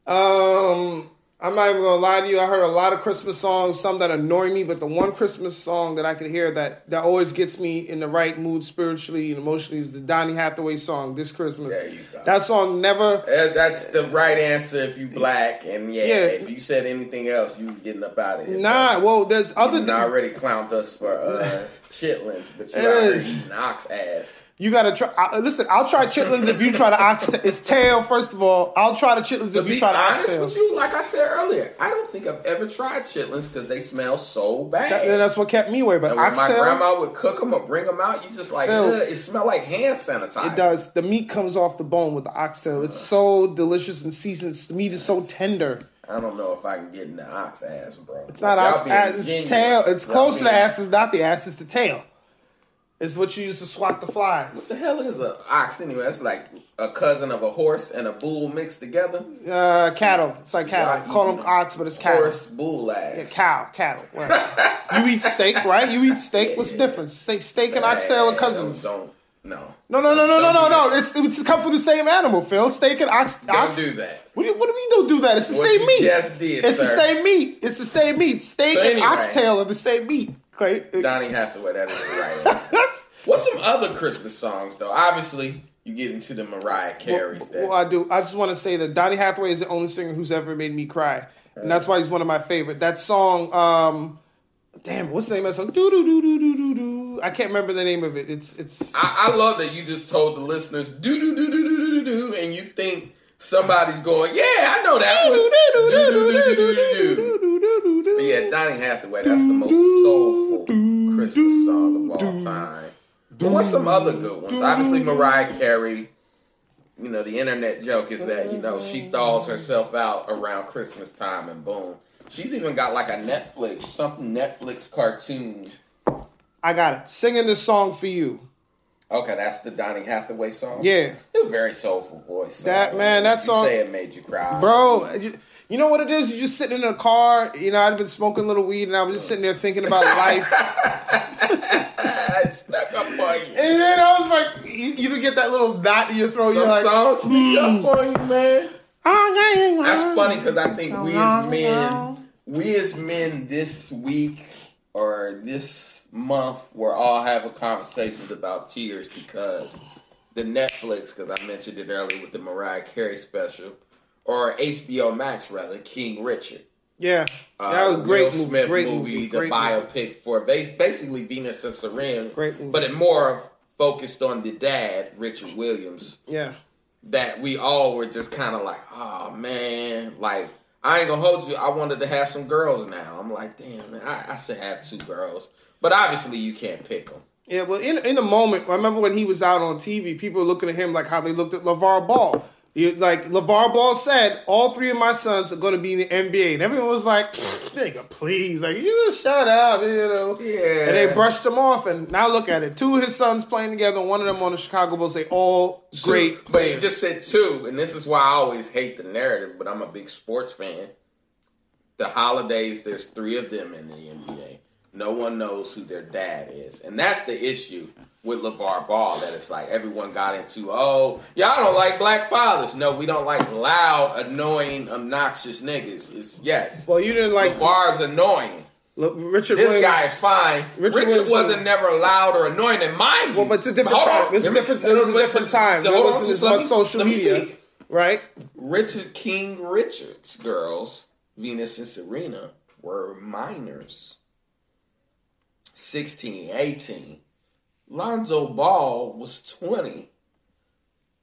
Um, I'm not even gonna lie to you. I heard a lot of Christmas songs, some that annoy me, but the one Christmas song that I could hear that that always gets me in the right mood spiritually and emotionally is the Donny Hathaway song "This Christmas." There you go. That song never. Uh, That's the right answer if you black, and yeah, Yeah. if you said anything else, you was getting up out of here. Nah, well, there's other. You Th- already clowned us for uh, chitlins, but you It out here is. eating ass. You gotta try. Uh, listen, I'll try chitlins if you try the oxtail. It's tail, first of all. I'll try the chitlins To if you be try the honest with you, like I said earlier, I don't think I've ever tried chitlins because they smell so bad. That- that's what kept me away. But when my grandma would cook them or bring them out, you just like. It smell like hand sanitizer. It does. The meat comes off the bone with the oxtail. It's so delicious and seasoned. The meat is so tender. I don't know if I can get in the ox ass, bro. It's not ox ass. It's tail. It's close to the ass. It's not the ass. It's the tail. It's what you use to swat the flies. What the hell is a ox anyway? That's like a cousin of a horse and a bull mixed together. Uh, cattle. It's like cattle. Y'all Call them ox, but it's cattle. Horse, bull ass. Yeah, cow, cattle. Right. you eat steak, right? You eat steak. What's the difference? Steak, steak and oxtail are cousins. Don't, don't no. No, no, no, no, no, Don't no, no. It's it's come from the same animal, Phil. Steak and ox. Don't ox do that. What do you, what do mean? Don't do that? It's the What same meat. just did, it's the same meat. It's the same meat. Steak So and oxtail are the same meat. Clay, Donny Hathaway. That is right What's some other Christmas songs though? Obviously, you get into the Mariah Carey's. Well, well I do. I just want to say that Donny Hathaway is the only singer who's ever made me cry, and that's why he's one of my favorite. That song, um, damn, what's the name of that song? Do do do do do do do. I can't remember the name of it. It's it's. I, I love that you just told the listeners do do do do do do do, and you think somebody's going, yeah, I know that one. Do do do do do do do. But yeah, Donny Hathaway, that's the most soulful Christmas song of all time. But what's some other good ones? Obviously, Mariah Carey. You know, the internet joke is that, you know, she thaws mm-hmm. herself out around Christmas time and boom. She's even got like a Netflix, something Netflix cartoon. I got it. Singing this song for you. Okay, that's the Donny Hathaway song? Yeah. It's a very soulful voice. so That- man, that you song- say it made you cry. Bro, you, know what it is? You're just sitting in a car. You know, I'd been smoking a little weed, and I was just sitting there thinking about life. it snuck up on you. and then I was like, you, you get that little knot in your throat. Some you're like, songs sneak up on you, man. That's funny because I think we as men, we as men this week or this month, we're all having conversations about tears because the Netflix, because I mentioned it earlier with the Mariah Carey special, or HBO Max rather, King Richard. Yeah, Uh, that was a great Will movie. Smith movie, movie. the biopic for basically Venus and Serena, Great movie. but it more focused on the dad, Richard Williams. Yeah, That we all were just kind of like, oh man, like I ain't gonna hold you. I wanted to have some girls now. I'm like, damn, man, I, I should have two girls, but obviously you can't pick them. yeah. Well, in in the moment, I remember when he was out on TV, people were looking at him like how they looked at LaVar Ball. You, like LaVar Ball said, all three of my sons are going to be in the NBA, and everyone was like, "Nigga, please, like you shut up," you know. Yeah. And they brushed him off, and now look at it. Two of his sons playing together, one of them on the Chicago Bulls. They all great. But he just said two, and this is why I always hate the narrative, but I'm a big sports fan. The holidays, there's three of them in the NBA. No one knows who their dad is. And that's the issue with LaVar Ball, that it's like everyone got into, oh, y'all don't like black fathers. No, we don't like loud, annoying, obnoxious niggas. It's yes. Well, you didn't like LaVar's annoying. Look, Richard This Williams. guy is fine. Richard Richard, wasn't never loud or annoying, mind you. Well, but it's a different hold time. on. It's a different. let me- It was a different time. There hold on, wasn't as just let much me- social me media, speak. right? Richard King Richards girls, Venus and Serena, were minors. 16, 18. Lonzo Ball was 20.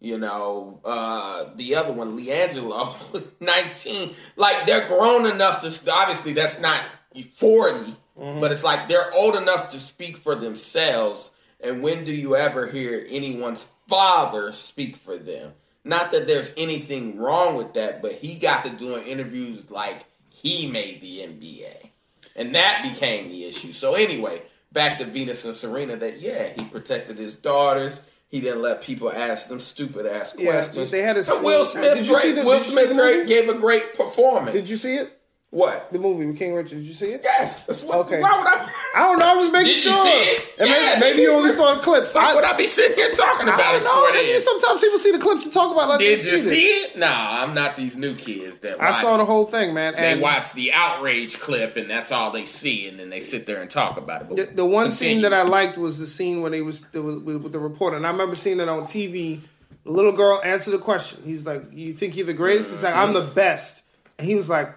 You know, uh, the other one, LiAngelo, was 19. Like, they're grown enough to, obviously, that's not 40, but it's like they're old enough to speak for themselves. And when do you ever hear anyone's father speak for them? Not that there's anything wrong with that, but he got to doing interviews like he made the NBA. And that became the issue. So anyway, back to Venus and Serena that yeah, he protected his daughters. He didn't let people ask them stupid ass Yeah, questions. but they had a And Will Smith Did you see great Will did you see Smith great gave a great performance. Did you see it? What? The movie with King Richard. Did you see it? Yes. That's what, Okay. Why would I I don't know. I was making Did you sure. see it? And maybe, Yeah, maybe you only saw the clips. why I, would I be sitting here talking about I don't it know. for Maybe sometimes people see the clips and talk about it. like Did you see it? Nah, I'm not these new kids that watch. I saw the whole thing, man. They watch the outrage clip and that's all they see, and then they sit there and talk about it. But the, the one scene that I liked was the scene when they was with, with the reporter, and I remember seeing that on TV. The little girl answered the question. He's like, "You think you're the greatest?" He's like, "I'm mm-hmm. the best," and he was like,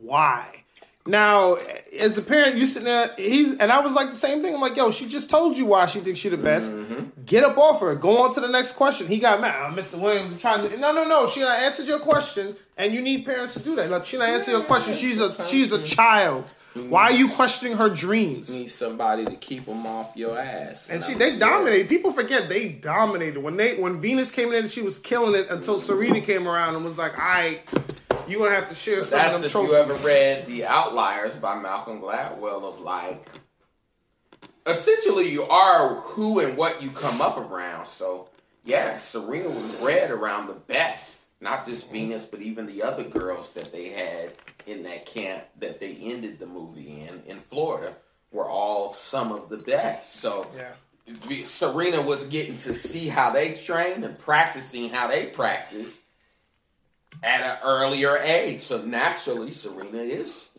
"Why?" Now, as a parent, you sitting there, he's and I was like the same thing. I'm like, "Yo, she just told you why she thinks she the best. Mm-hmm. Get up off her. Go on to the next question." He got mad. Oh, Mr. Williams, I'm trying to. No, no, no. She not answered your question, and you need parents to do that. Like, she not answer your question. She's a she's a child. Why are you questioning her dreams? need somebody to keep them off your ass. And she they dominated. People forget they dominated when they when Venus came in. And she was killing it until Serena came around and was like, "I, you gonna have to share some That's of them if trophies." you ever read The Outliers by Malcolm Gladwell of like essentially you are who and what you come up around. So yeah, Serena was bred around the best. Not just Venus, but even the other girls that they had in that camp that they ended the movie in in Florida were all some of the best. So Yeah. Serena was getting to see how they trained and practicing how they practiced at an earlier age. So naturally, Serena is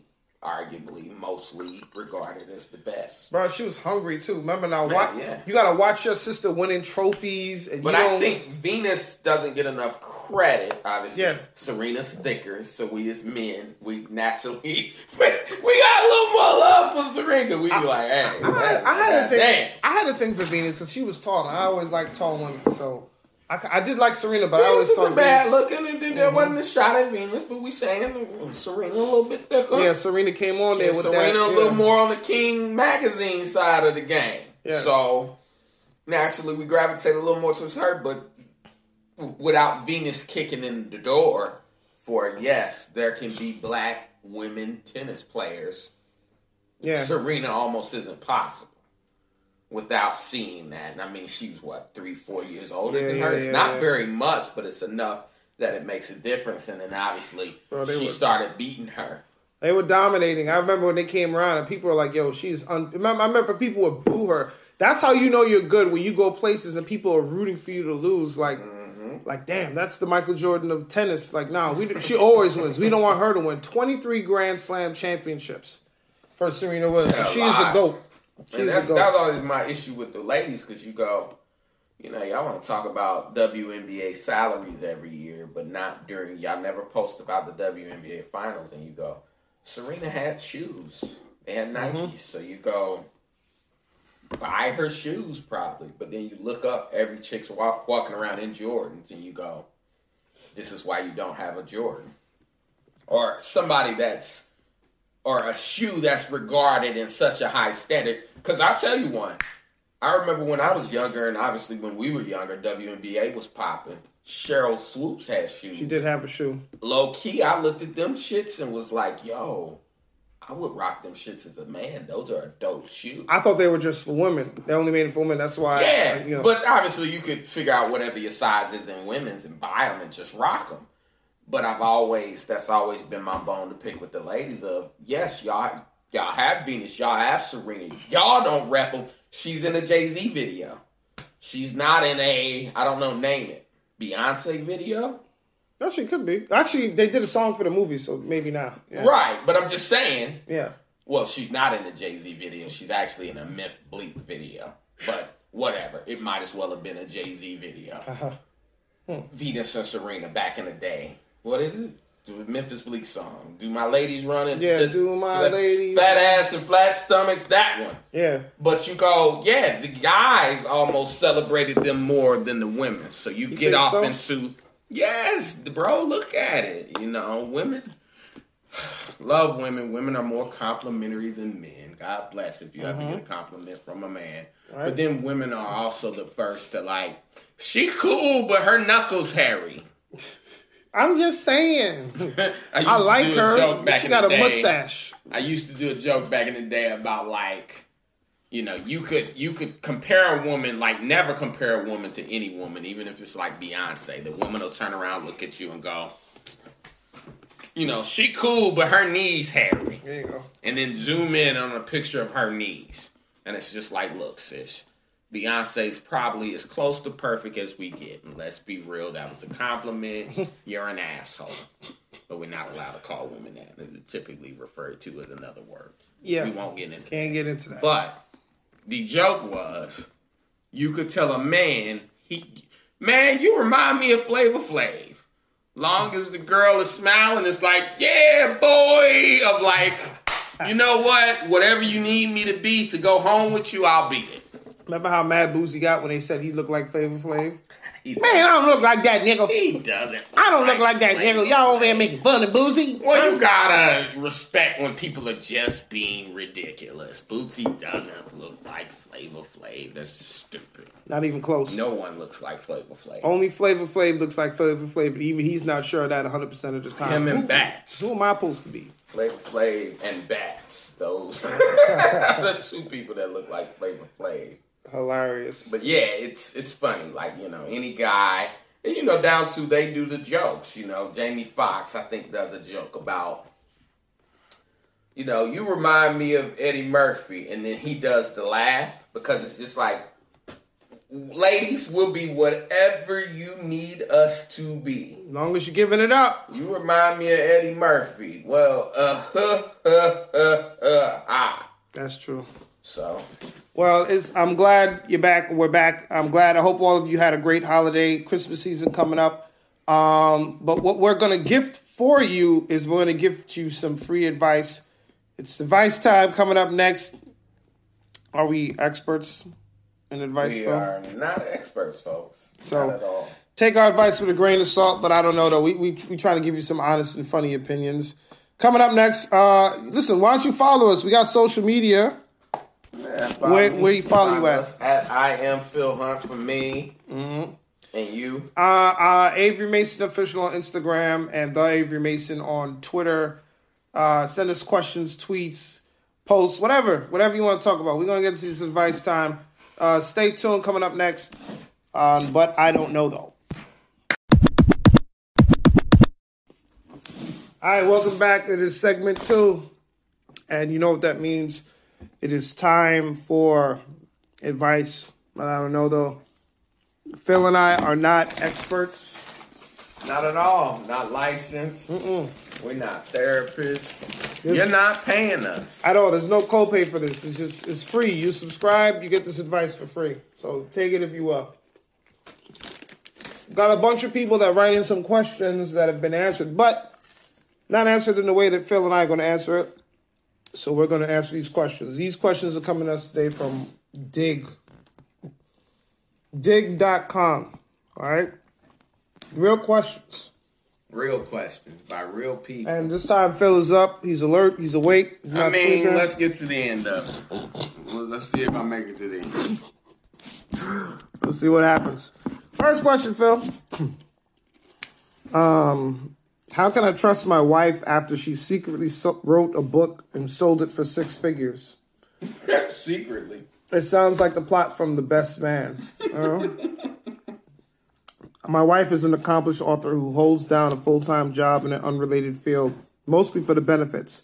arguably mostly regarded as the best. Bro, she was hungry too. Remember now, Yeah, yeah. you gotta watch your sister winning trophies, and But you I don't- think Venus doesn't get enough credit. Obviously, Yeah. Serena's thicker, so we as men, we naturally we got a little more love for Serena. We be like, hey, I had, I had a thing. I had a thing for Venus because she was tall. And I always like tall women, so I, I did like Serena, but I always Venus thought isn't bad Venus- looking, and then there mm-hmm. wasn't a shot at Venus, but we saying Serena a little bit thicker. Yeah, Serena came on there And with Serena that. a yeah. little more on the King magazine side of the game. Yeah. So naturally we gravitate a little more towards her, but without Venus kicking in the door for yes, there can be black women tennis players. Yeah, Serena almost isn't possible without seeing that. And I mean she was what, three, four years older Yeah, than yeah, her. It's yeah, not yeah. very much, but it's enough that it makes a difference and then obviously Bro, she were- started beating her. They were dominating. I remember when they came around and people were like, "Yo, she's." Un-. I remember people would boo her. That's how you know you're good when you go places and people are rooting for you to lose. Like, Mm-hmm. like, damn, that's the Michael Jordan of tennis. Like, no, we she always wins. We don't want her to win. Twenty three Grand Slam championships for Serena Williams. So Yeah, she is a goat. And that's that's always my issue with the ladies because you go, you know, y'all want to talk about WNBA salaries every year, but not during y'all never post about the WNBA finals, and you go, Serena had shoes, they had Nikes, Mm-hmm. so you go buy her shoes probably, but then you look up every chick's walk, walking around in Jordans, and you go, this is why you don't have a Jordan, or somebody that's or a shoe that's regarded in such a high standard. Because I'll tell you one. I remember when I was younger, and obviously when we were younger, WNBA was popping. Sheryl Swoopes had shoes. She did have a shoe. Low key, I looked at them shits and was like, yo, I would rock them shits as a man. Those are a dope shoe. I thought they were just for women. They only made it for women. That's why. Yeah, you know. but obviously you could figure out whatever your size is in women's and buy them and just rock them. But I've always that's always been my bone to pick with the ladies of yes, y'all y'all have Venus, y'all have Serena, y'all don't rep them. She's in a Jay Z video. She's not in a I don't know name it Beyonce video. actually, could be. Actually, they did a song for the movie, so maybe now. Yeah. Right, but I'm just saying Yeah. Well, she's not in the Jay Z video. She's actually in a Memphis Bleek video. But whatever. It might as well have been a Jay Z video. Uh-huh. Hmm. Venus and Serena back in the day. What is it? The Memphis Bleek song. Do my ladies running? Yeah, the- do my ladies- Fat ass and flat stomachs. That one. Yeah. But you go, yeah, the guys almost celebrated them more than the women. So you, get off so? into, yes, bro, look at it. You know, women love women. Women are more complimentary than men. God bless if you ever get a compliment from a man. Mm-hmm. Right. But then women are also the first to like, she cool, but her knuckles hairy. I'm just saying. I, I like do a joke her. She got a day. mustache. I used to do a joke back in the day about like, you know, you could you could compare a woman like never compare a woman to any woman, even if it's like Beyonce. The woman will turn around, look at you, and go, you know, she cool, but her knees hairy, There you go. and then zoom in on a picture of her knees, and it's just like, look, sis. Beyonce's probably as close to perfect as we get. And let's be real, that was a compliment. You're an asshole. But we're not allowed to call women that. It's typically referred to as another word. Yeah. We won't get into Can't get into that. But the joke was you could tell a man, he man, you remind me of Flavor Flav. Long as the girl is smiling, it's like, yeah, boy, of like, you know what? Whatever you need me to be to go home with you, I'll be it. Remember how mad Boosie got when they said he looked like Flavor Flav? Man, I don't look like that nigga. he doesn't. I don't look like that nigga. Y'all over there making fun of Boosie. Well, you gotta respect when people are just being ridiculous. Boosie doesn't look like Flavor Flav. That's stupid. Not even close. No one looks like Flavor Flav. Only Flavor Flav looks like Flavor Flav, but even he's not sure of that 100% of the time. Him and who, Bats. Who am I supposed to be? Flavor Flav and Bats. Those are the two people that look like Flavor Flav. Hilarious. But yeah, it's it's funny. Like you know, any guy, and you know, down to they do the jokes. You know, Jamie Foxx I think does a joke about. You know, you remind me of Eddie Murphy, and then he does the laugh because it's just like, ladies will be whatever you need us to be. as long as you're giving it up. You remind me of Eddie Murphy. Well, uh, huh, huh, huh, huh, ah. That's true. So, Well, it's. I'm glad you're back. We're back. I'm glad. I hope all of you had a great holiday, Christmas season coming up. Um, but what we're gonna gift for you is we're gonna gift you some free advice. It's advice time coming up next. Are we experts in advice? we Phil? are not experts, folks. So- not at all. take our advice with a grain of salt, but I don't know though. We we we trying to give you some honest and funny opinions. Coming up next, uh, listen. Why don't you follow us? We got social media. Yeah, Where- where you follow you at? At I am Phil Hunt for me. Mm-hmm. And you. Uh, uh, Avery Mason official on Instagram and the Avery Mason on Twitter. Uh, send us questions, tweets, posts, whatever, whatever you want to talk about. We're gonna get to this advice time. Uh, stay tuned. Coming up next. Um, but I don't know though. All right, welcome back to this segment two, and you know what that means. It is time for advice, I don't know though. Phil and I are not experts. Not at all. Not licensed. We're not therapists. Yes. You're not paying us. at all. There's no copay for this. It's just it's free. You subscribe, you get this advice for free. So take it if you will. Got a bunch of people that write in some questions that have been answered, but not answered in the way that Phil and I are going to answer it. So we're going to answer these questions. These questions are coming to us today from Dig. Dig.com. All right. Real questions. Real questions by real people. And this time Phil is up. He's alert. He's awake. He's I not mean, sleeping. let's get to the end of it. Let's see if I make it to the end. Let's see what happens. First question, Phil. Um, how can I trust my wife after she secretly so- wrote a book and sold it for six figures? Secretly. It sounds like the plot from The Best Man. My wife is an accomplished author who holds down a full time job in an unrelated field, mostly for the benefits.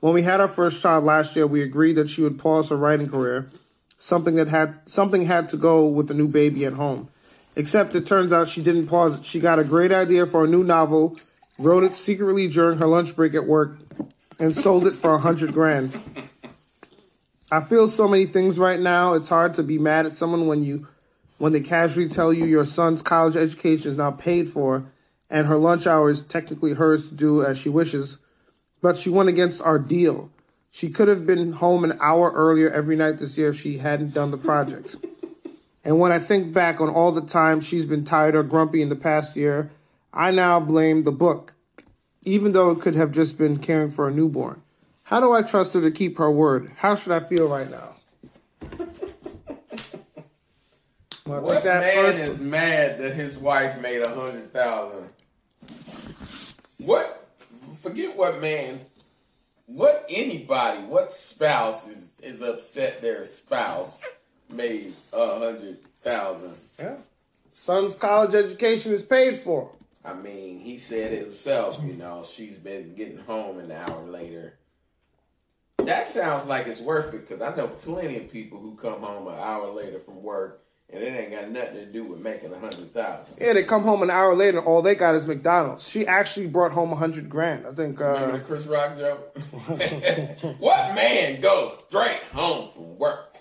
When we had our first child last year, we agreed that she would pause her writing career. Something that had something had to go with a new baby at home. Except it turns out she didn't pause it. She got a great idea for a new novel, wrote it secretly during her lunch break at work, and sold it for a hundred grand. I feel so many things right now. It's hard to be mad at someone when you when they casually tell you your son's college education is now paid for and her lunch hour is technically hers to do as she wishes. But she went against our deal. She could have been home an hour earlier every night this year if she hadn't done the project. and when I think back on all the times she's been tired or grumpy in the past year, I now blame the book, even though it could have just been caring for a newborn. How do I trust her to keep her word? How should I feel right now? Well, what man is mad that his wife made a hundred thousand? What? Forget what man. What anybody? What spouse is is upset their spouse made a hundred thousand? Yeah. Son's college education is paid for. I mean, he said it himself. You know, she's been getting home an hour later. That sounds like it's worth it because I know plenty of people who come home an hour later from work and it ain't got nothing to do with making a hundred thousand. Yeah, they come home an hour later, and all they got is McDonald's. She actually brought home a hundred grand. I think. Uh, Remember the Chris Rock joke? what man goes straight home from work?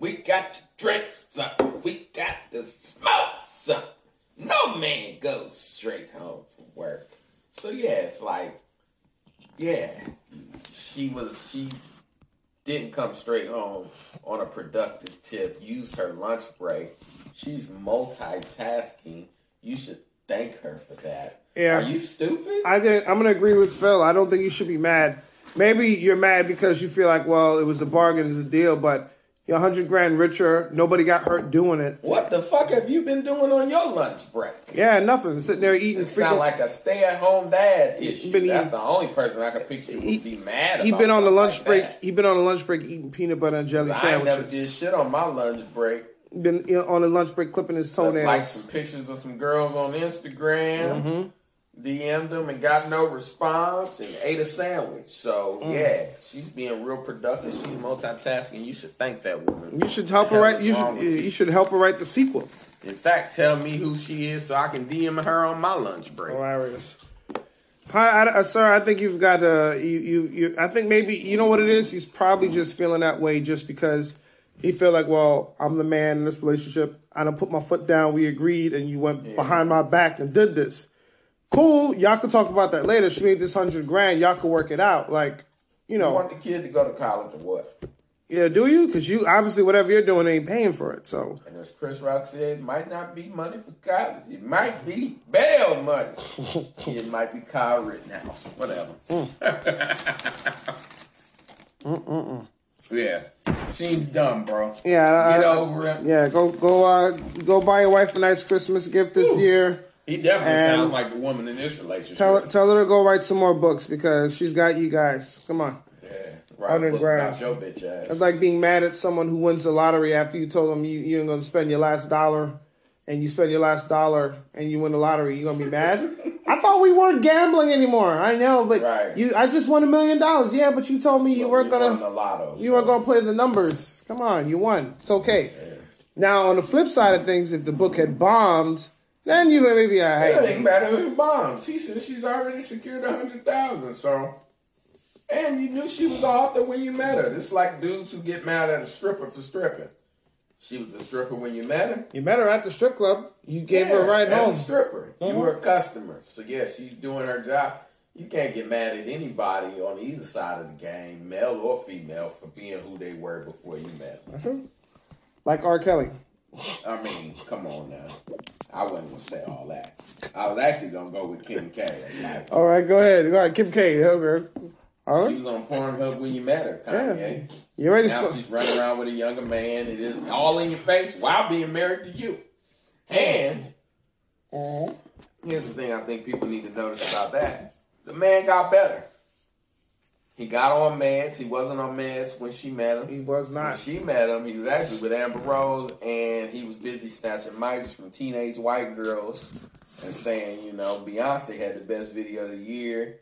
We got to drink something. We got to smoke something. No man goes straight home from work. So yeah, it's like, yeah, she was she didn't come straight home on a productive tip, used her lunch break. She's multitasking. You should thank her for that. Yeah. Are you stupid? I think I'm gonna agree with Phil. I don't think you should be mad. Maybe you're mad because you feel like, well, it was a bargain, it's a deal, but you're hundred grand richer. Nobody got hurt doing it. What the fuck have you been doing on your lunch break? Yeah, nothing. Sitting there eating. It sound like a stay-at-home dad issue. Been That's eating, the only person I can picture who would be mad. He been on the lunch like break. That. He been on the lunch break eating peanut butter and jelly I sandwiches. I never did shit on my lunch break. Been on the lunch break clipping his toenails. Like some pictures of some girls on Instagram. Mm-hmm. DM'd them and got no response and ate a sandwich. So mm. yeah, she's being real productive. She's multitasking. You should thank that woman. You should help her write. You should you should help her write the sequel. In fact, tell me who she is so I can DM her on my lunch break. Hilarious. Hi, I, I, sir. I think you've got uh, you, you, you. I think maybe you know what it is. He's probably just feeling that way just because he feel like, well, I'm the man in this relationship. I don't put my foot down. We agreed, and you went yeah. behind my back and did this. Cool. Y'all can talk about that later. She made this hundred grand. Y'all can work it out. Like, you know. You want the kid to go to college or what? Yeah, do you? Because you obviously whatever you're doing ain't paying for it. So. And as Chris Rock said, it might not be money for college. It might be bail money. it might be car Kyle Rittenhouse. Whatever. Mm. Yeah, seems dumb, bro. Yeah, get over it. Yeah, go go uh go buy your wife a nice Christmas gift this Ooh. year. He definitely and sounds like the woman in this relationship. Tell, tell her to go write some more books because she's got you guys. Come on. Yeah, right. About your bitch ass. It's like being mad at someone who wins the lottery after you told them you, you ain't going to spend your last dollar and you spend your last dollar and you win the lottery. You going to be mad? I thought we weren't gambling anymore. I know, but right. you I just won a million dollars. Yeah, but you told me you weren't going to You weren't going to play the numbers. Come on, you won. It's okay. Yeah. Now, on the flip side of things, if the book had bombed, then you maybe I. It ain't matter if bombs. He said she's already secured a hundred thousand. So, and you knew she was an author when you met her. It's like dudes who get mad at a stripper for stripping. She was a stripper when you met her. You met her at the strip club. You gave yeah, her a ride home. A stripper. Mm-hmm. You were a customer. So yeah, she's doing her job. You can't get mad at anybody on either side of the game, male or female, for being who they were before you met them. Mm-hmm. Like R. Kelly. I mean, come on now. I wasn't gonna say all that. I was actually gonna go with Kim K. Like, all right, go ahead. Go ahead, Kim K. All right. She was on Pornhub when you met her, Kanye. Yeah. You ready? Now she's running around with a younger man. It is all in your face while being married to you. And uh-huh. here's the thing: I think people need to notice about that. The man got better. He got on meds. He wasn't on meds when she met him. He was not. When she met him, he was actually with Amber Rose, and he was busy snatching mics from teenage white girls and saying, you know, Beyonce had the best video of the year.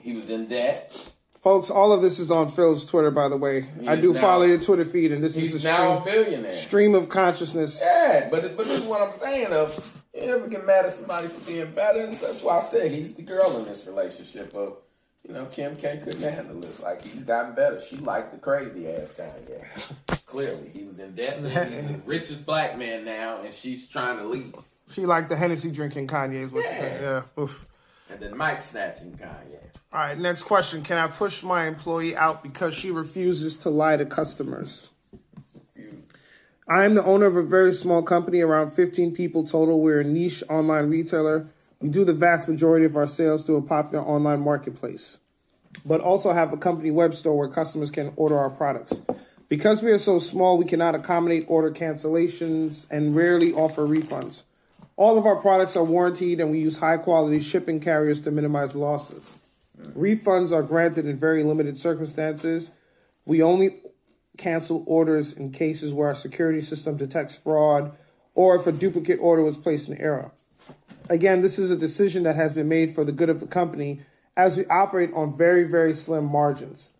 He was in debt. Folks, all of this is on Phil's Twitter, by the way. He I do now, follow your Twitter feed, and this is a stream, billionaire. stream of consciousness. Yeah, but, but this is what I'm saying of you ever get mad at somebody for being better? That's why I said he's the girl in this relationship of You know, Kim K couldn't handle this. Like he's gotten better. She liked the crazy ass Kanye. Clearly, he was in debt. He's the richest black man now, and she's trying to leave. She liked the Hennessy drinking Kanye, is what you're saying. Yeah. Oof. And then Mike snatching Kanye. All right, next question. Can I push my employee out because she refuses to lie to customers? I am the owner of a very small company, around 15 people total. We're a niche online retailer. We do the vast majority of our sales through a popular online marketplace, but also have a company web store where customers can order our products. Because we are so small, we cannot accommodate order cancellations and rarely offer refunds. All of our products are warranted and we use high quality shipping carriers to minimize losses. Refunds are granted in very limited circumstances. We only cancel orders in cases where our security system detects fraud or if a duplicate order was placed in error. Again, this is a decision that has been made for the good of the company as we operate on very, very slim margins.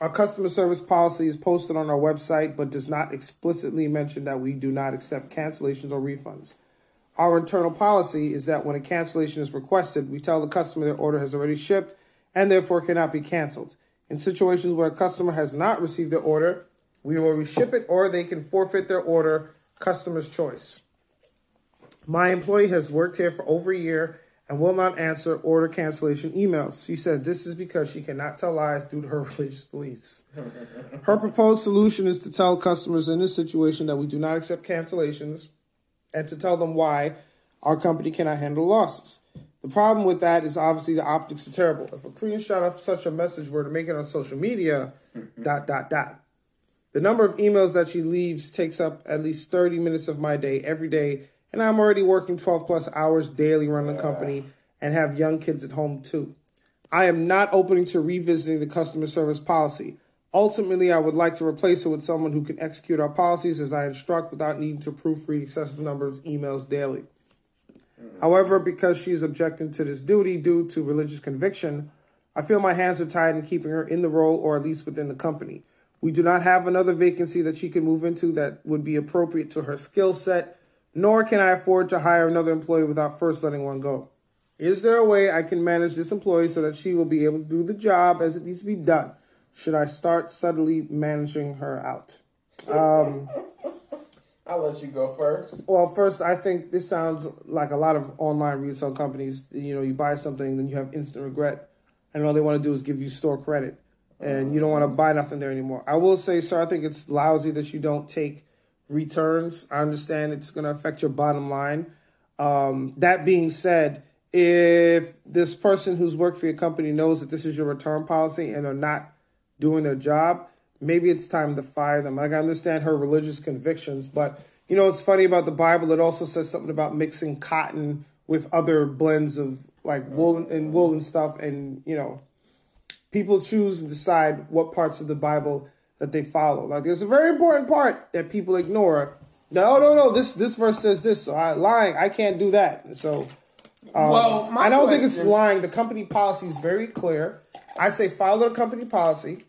Our customer service policy is posted on our website but does not explicitly mention that we do not accept cancellations or refunds. Our internal policy is that when a cancellation is requested, we tell the customer their order has already shipped and therefore cannot be canceled. In situations where a customer has not received their order, we will reship it or they can forfeit their order, customer's choice. My employee has worked here for over a year and will not answer order cancellation emails. She said this is because she cannot tell lies due to her religious beliefs. Her proposed solution is to tell customers in this situation that we do not accept cancellations and to tell them why our company cannot handle losses. The problem with that is obviously the optics are terrible. If a screenshot off such a message were to make it on social media, dot, dot, dot. The number of emails that she leaves takes up at least 30 minutes of my day every day, and I'm already working 12 plus hours daily running the company and have young kids at home too. I am not opening to revisiting the customer service policy. Ultimately, I would like to replace it with someone who can execute our policies as I instruct without needing to proofread excessive numbers of emails daily. Mm. However, because she is objecting to this duty due to religious conviction, I feel my hands are tied in keeping her in the role or at least within the company. We do not have another vacancy that she can move into that would be appropriate to her skill set, nor can I afford to hire another employee without first letting one go. Is there a way I can manage this employee so that she will be able to do the job as it needs to be done? Should I start subtly managing her out? Um, I'll let you go first. Well, first, I think this sounds like a lot of online retail companies. You know, you buy something, then you have instant regret, and all they want to do is give you store credit, and you don't want to buy nothing there anymore. I will say, sir, I think it's lousy that you don't take returns. I understand it's going to affect your bottom line. Um, that being said, if this person who's worked for your company knows that this is your return policy and they're not doing their job, maybe it's time to fire them. Like I understand her religious convictions, but you know it's funny about the Bible. It also says something about mixing cotton with other blends of like wool and wool and stuff, and you know people choose and decide what parts of the Bible that they follow. Like there's a very important part that people ignore. No, no, no. This this verse says this. So I lying. I can't do that. So. Um, Well, I don't think it's lying. The company policy is very clear. I say follow the company policy.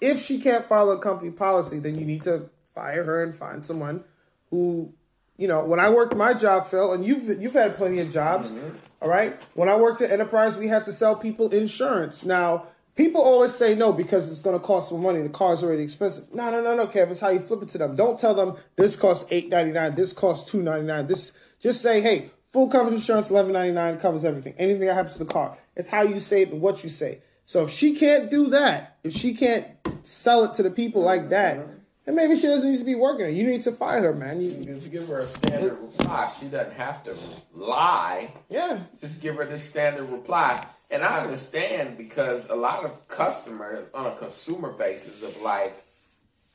If she can't follow the company policy, then you need to fire her and find someone who, you know, when I worked my job, Phil, and you've you've had plenty of jobs, all right. When I worked at Enterprise, we had to sell people insurance. Now, people always say no because it's going to cost more money. The car's already expensive. No, no, no, no, Kev. It's how you flip it to them. Don't tell them this costs eight ninety nine. This costs two ninety nine. This just say, hey, full coverage insurance, eleven ninety nine covers everything. Anything that happens to the car. It's how you say it and what you say. So if she can't do that, if she can't sell it to the people like that, then maybe she doesn't need to be working. You need to fire her, man. You, Just give her a standard reply. She doesn't have to lie. yeah, Just give her this standard reply. And I understand because a lot of customers on a consumer basis of like,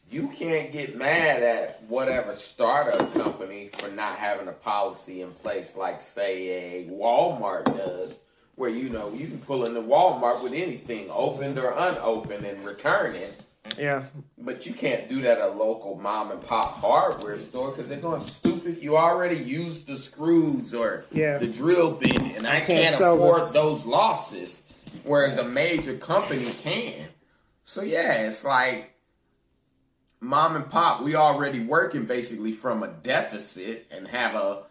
you can't get mad at whatever startup company for not having a policy in place, like say a Walmart does, where you know you can pull into Walmart with anything, opened or unopened, and return it. Yeah. But you can't do that at a local mom and pop hardware store because they're going stupid. You already used the screws or Yeah. the drill bit, and I, can't can't, afford this. those losses, whereas a major company can. So yeah, it's like mom and pop. We already working basically from a deficit and have a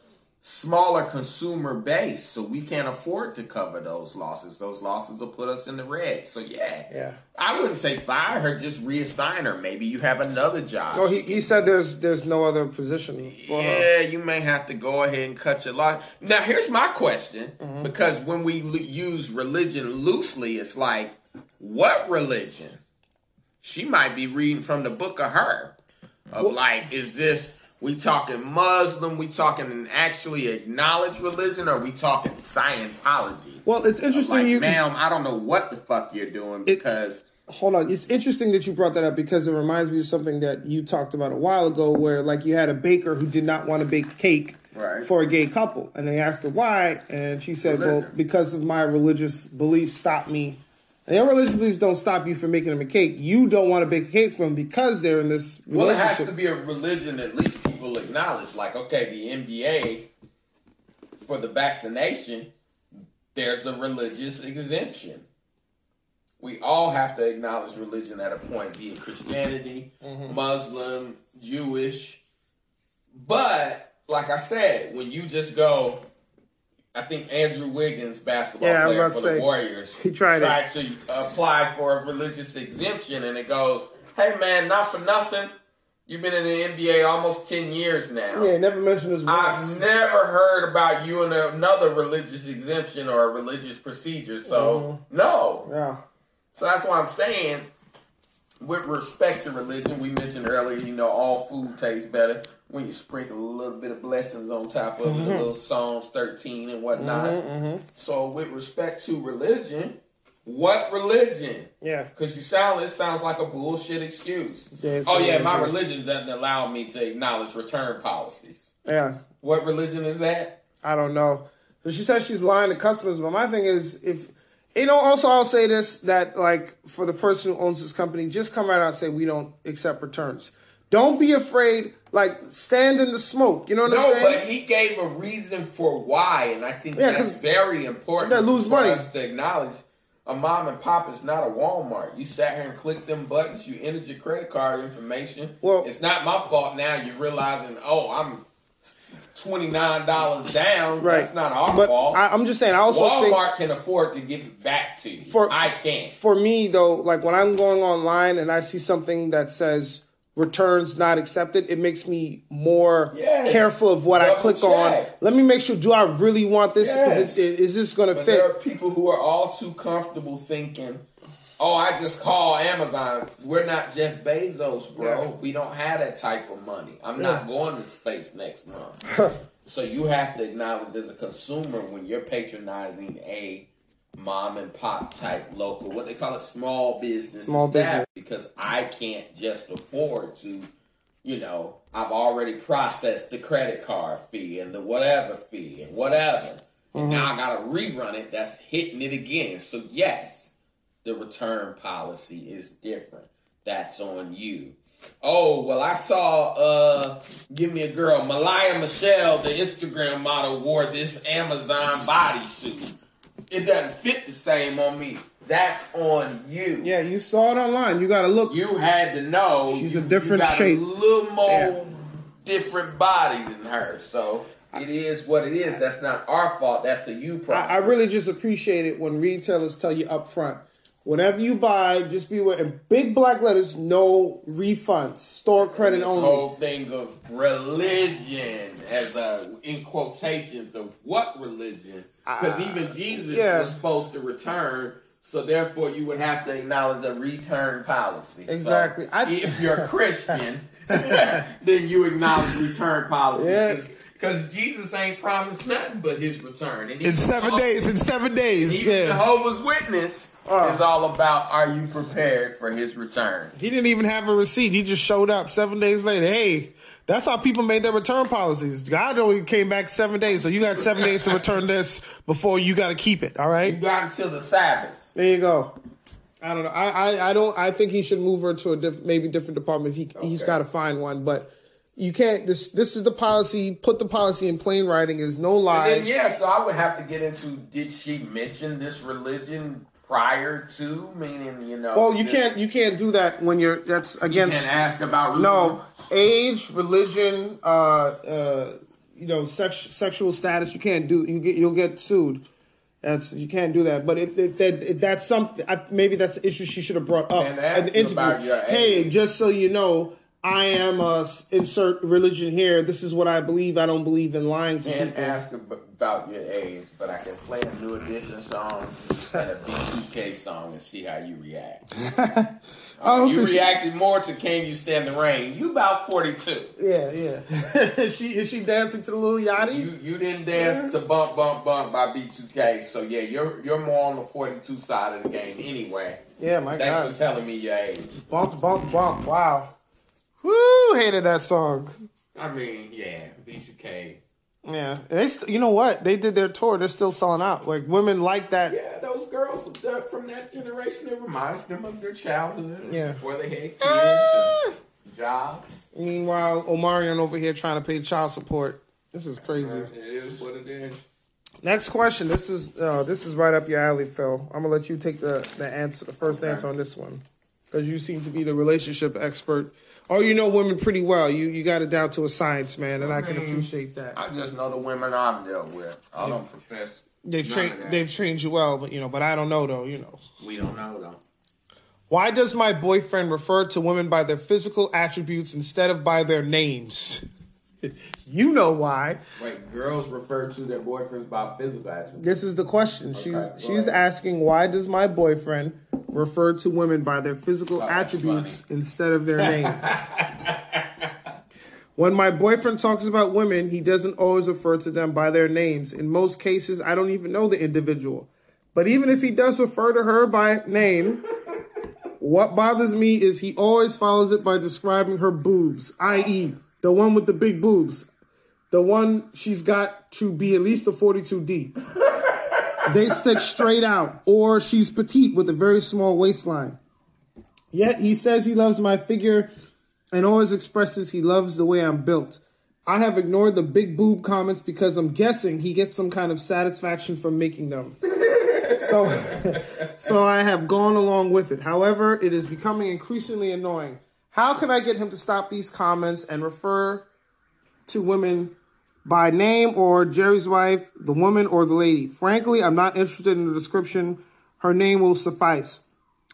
smaller consumer base, so we can't afford to cover those losses. Those losses will put us in the red. So yeah, Yeah. I wouldn't say fire her, just reassign her. Maybe you have another job. Oh, he, he said there's there's no other position for her. Yeah, you may have to go ahead and cut your loss. Now, here's my question Mm-hmm. because when we l- use religion loosely, it's like, what religion? She might be reading from the book of her. Of like, is this we talking Muslim? We talking an actually acknowledged religion? Or we talking Scientology? Well, it's interesting Like, you ma'am, I don't know what the fuck you're doing because hold on. It's interesting that you brought that up because it reminds me of something that you talked about a while ago, where like you had a baker who did not want to bake cake Right. for a gay couple, and they asked her why, and she said, "Well, because of my religious beliefs, stop me." And your religious beliefs don't stop you from making them a cake. You don't want to bake a cake for them because they're in this Well, it has to be a religion at least people acknowledge. Like, okay, the NBA for the vaccination, there's a religious exemption. We all have to acknowledge religion at a point, be it Christianity, Mm-hmm. Muslim, Jewish. But like I said, when you just go, I think Andrew Wiggins, basketball Yeah, player for to the say, Warriors, he tried it. to apply for a religious exemption, and it goes, "Hey man, not for nothing, you've been in the NBA almost ten years now. yeah, never mentioned this Once. I've never heard about you in another religious exemption or a religious procedure. So mm-hmm. no, Yeah, so that's why I'm saying, with respect to religion, we mentioned earlier, you know, all food tastes better when you sprinkle a little bit of blessings on top of it, a mm-hmm. little Psalms 13 and whatnot. Mm-hmm, so, with respect to religion, what religion? yeah. Because you sound, it sounds like a bullshit excuse. Oh yeah, my religion. doesn't allow me to acknowledge return policies. Yeah, What religion is that? I don't know. But she says she's lying to customers, but my thing is if you know, also I'll say this that like for the person who owns this company, just come right out and say we don't accept returns. Don't be afraid, like stand in the smoke. You know what I'm saying? No, but he gave a reason for why, and I think Yeah, that's very important they lose for money. us to acknowledge. A mom and pop is not a Walmart. You sat here and clicked them buttons. You entered your credit card information. Well- it's not my fault now. You're realizing, oh, I'm twenty nine dollars down. right. That's not our but fault. I, I'm just saying. I also think Walmart can afford to give it back to you. For- I can't. for me though, like when I'm going online and I see something that says returns not accepted, it makes me more Yes. careful of what I Double click on. Let me make sure: Do I really want this? Yes. Is, it, is this going to fit? there are people who are all too comfortable thinking, "Oh, I just call Amazon." We're not Jeff Bezos, bro. Yeah. We don't have that type of money. I'm not going to space next month. so you have to acknowledge as a consumer when you're patronizing a mom and pop type local, what they call a small business, Small establishment, because I can't just afford to you know, I've already processed the credit card fee and the whatever fee and whatever. And now I gotta rerun it. That's hitting it again. So yes, the return policy is different. That's on you. Oh, well I saw uh give me a girl, Malaya Michelle, the Instagram model, wore this Amazon bodysuit. It doesn't fit the same on me. That's on you. yeah, you saw it online. You got to look. You had to know She's you- a different shape. a little more Yeah. different body than her. So it is what it is. That's not our fault. That's a you I, problem. I really just appreciate it when retailers tell you up front. Whatever you buy, just be aware. In big black letters, no refunds. Store credit this only. whole thing of religion as a in quotations of what religion? Because even Jesus Uh, yeah. was supposed to return. So therefore, you would have to acknowledge a return policy. So Exactly. I- if you're a Christian, then you acknowledge return policy. Yeah. Because Jesus ain't promised nothing but his return. And In seven Jeho- days, in seven days. Even Yeah. Jehovah's Witness. Uh. is all about are you prepared for his return? He didn't even have a receipt. He just showed up seven days later. Hey, that's how people made their return policies. God only came back seven days, so you got seven days to return this before you got to keep it. All right, You got until the Sabbath. there you go. I don't know. I, I, I don't. I think he should move her to a diff, maybe different department. If he he's Okay. got to find one, but you can't. This this is the policy. Put the policy in plain writing. Is no And lies. then, yeah, so I would have to get into did she mention this religion prior to? Meaning, you know. Well, you this- can't. You can't do that when you're. That's You against. can't ask about religion. No, age, religion, uh, uh, you know, sex, sexual status. You can't do. You get you'll get sued. That's you can't do that. But if, if, that, if that's something, I, maybe that's the issue she should have brought up at the interview. about your Hey, just so you know, I am a insert religion here. This is what I believe. I don't believe in lying to Can't people. ask ab- about your age, but I can play a New Edition song and a B2K song and see how you react. Oh, you 'cause she- reacted more to "Can You Stand the Rain." You about forty-two. Yeah, yeah. is she is she dancing to the Lil Yachty? You you didn't dance to "Bump Bump Bump" by B2K, so yeah, you're you're more on the forty-two side of the game anyway. yeah, my Thanks God. for telling me your age. Bump, bump, bump. Wow. Woo! Hated that song. I mean, yeah, B2K. Yeah, And they. St- you know what? They did their tour. They're still selling out. Like women like that. Yeah, those girls uh, from that generation, it reminds them of their childhood. Yeah. Before they had kids Ah! jobs. Meanwhile, Omarion over here trying to pay child support. This is crazy. It is what it is. Next question. This is uh, this is right up your alley, Phil. I'm gonna let you take the the answer, the first Okay. answer on this one, because you seem to be the relationship expert. Oh, you know women pretty well. You you got it down to a science, man, and I can mean, appreciate that. I just know the women I've dealt with. I don't profess. They've trained they've trained you well, but you know, but I don't know though. You know, We don't know though. why does my boyfriend refer to women by their physical attributes instead of by their names? you know why. Wait, girls refer to their boyfriends by physical attributes. This is the question. she's she's ahead. asking why does my boyfriend refer to women by their physical Oh, attributes instead of their names? when my boyfriend talks about women, he doesn't always refer to them by their names. In most cases, I don't even know the individual. But even if he does refer to her by name, what bothers me is he always follows it by describing her boobs, i.e., the one with the big boobs, the one she's got to be at least a 42D they stick straight out, or she's petite with a very small waistline. Yet he says he loves my figure and always expresses he loves the way I'm built. I have ignored the big boob comments because I'm guessing he gets some kind of satisfaction from making them. So, so I have gone along with it. However, it is becoming increasingly annoying. How can I get him to stop these comments and refer to women by name or Jerry's wife, the woman or the lady. Frankly, I'm not interested in the description. Her name will suffice.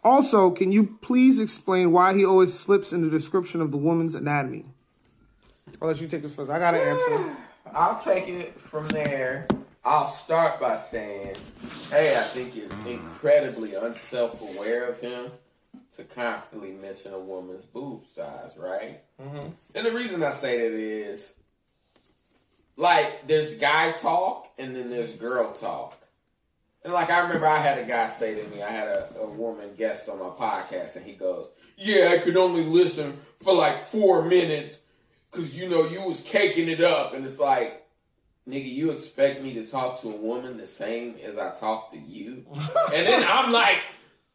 Also, can you please explain why he always slips in the description of the woman's anatomy? I'll let you take this first. I got an answer. I'll take it from there. I'll start by saying, hey, I think it's incredibly unself-aware of him to constantly mention a woman's boob size, right? Mm-hmm. And the reason I say that is, like, there's guy talk and then there's girl talk. And like I remember I had a guy say to me, I had a, a woman guest on my podcast, and he goes, Yeah, I could only listen for like four minutes because you know you was caking it up. And it's like, nigga, you expect me to talk to a woman the same as I talk to you? and then I'm like,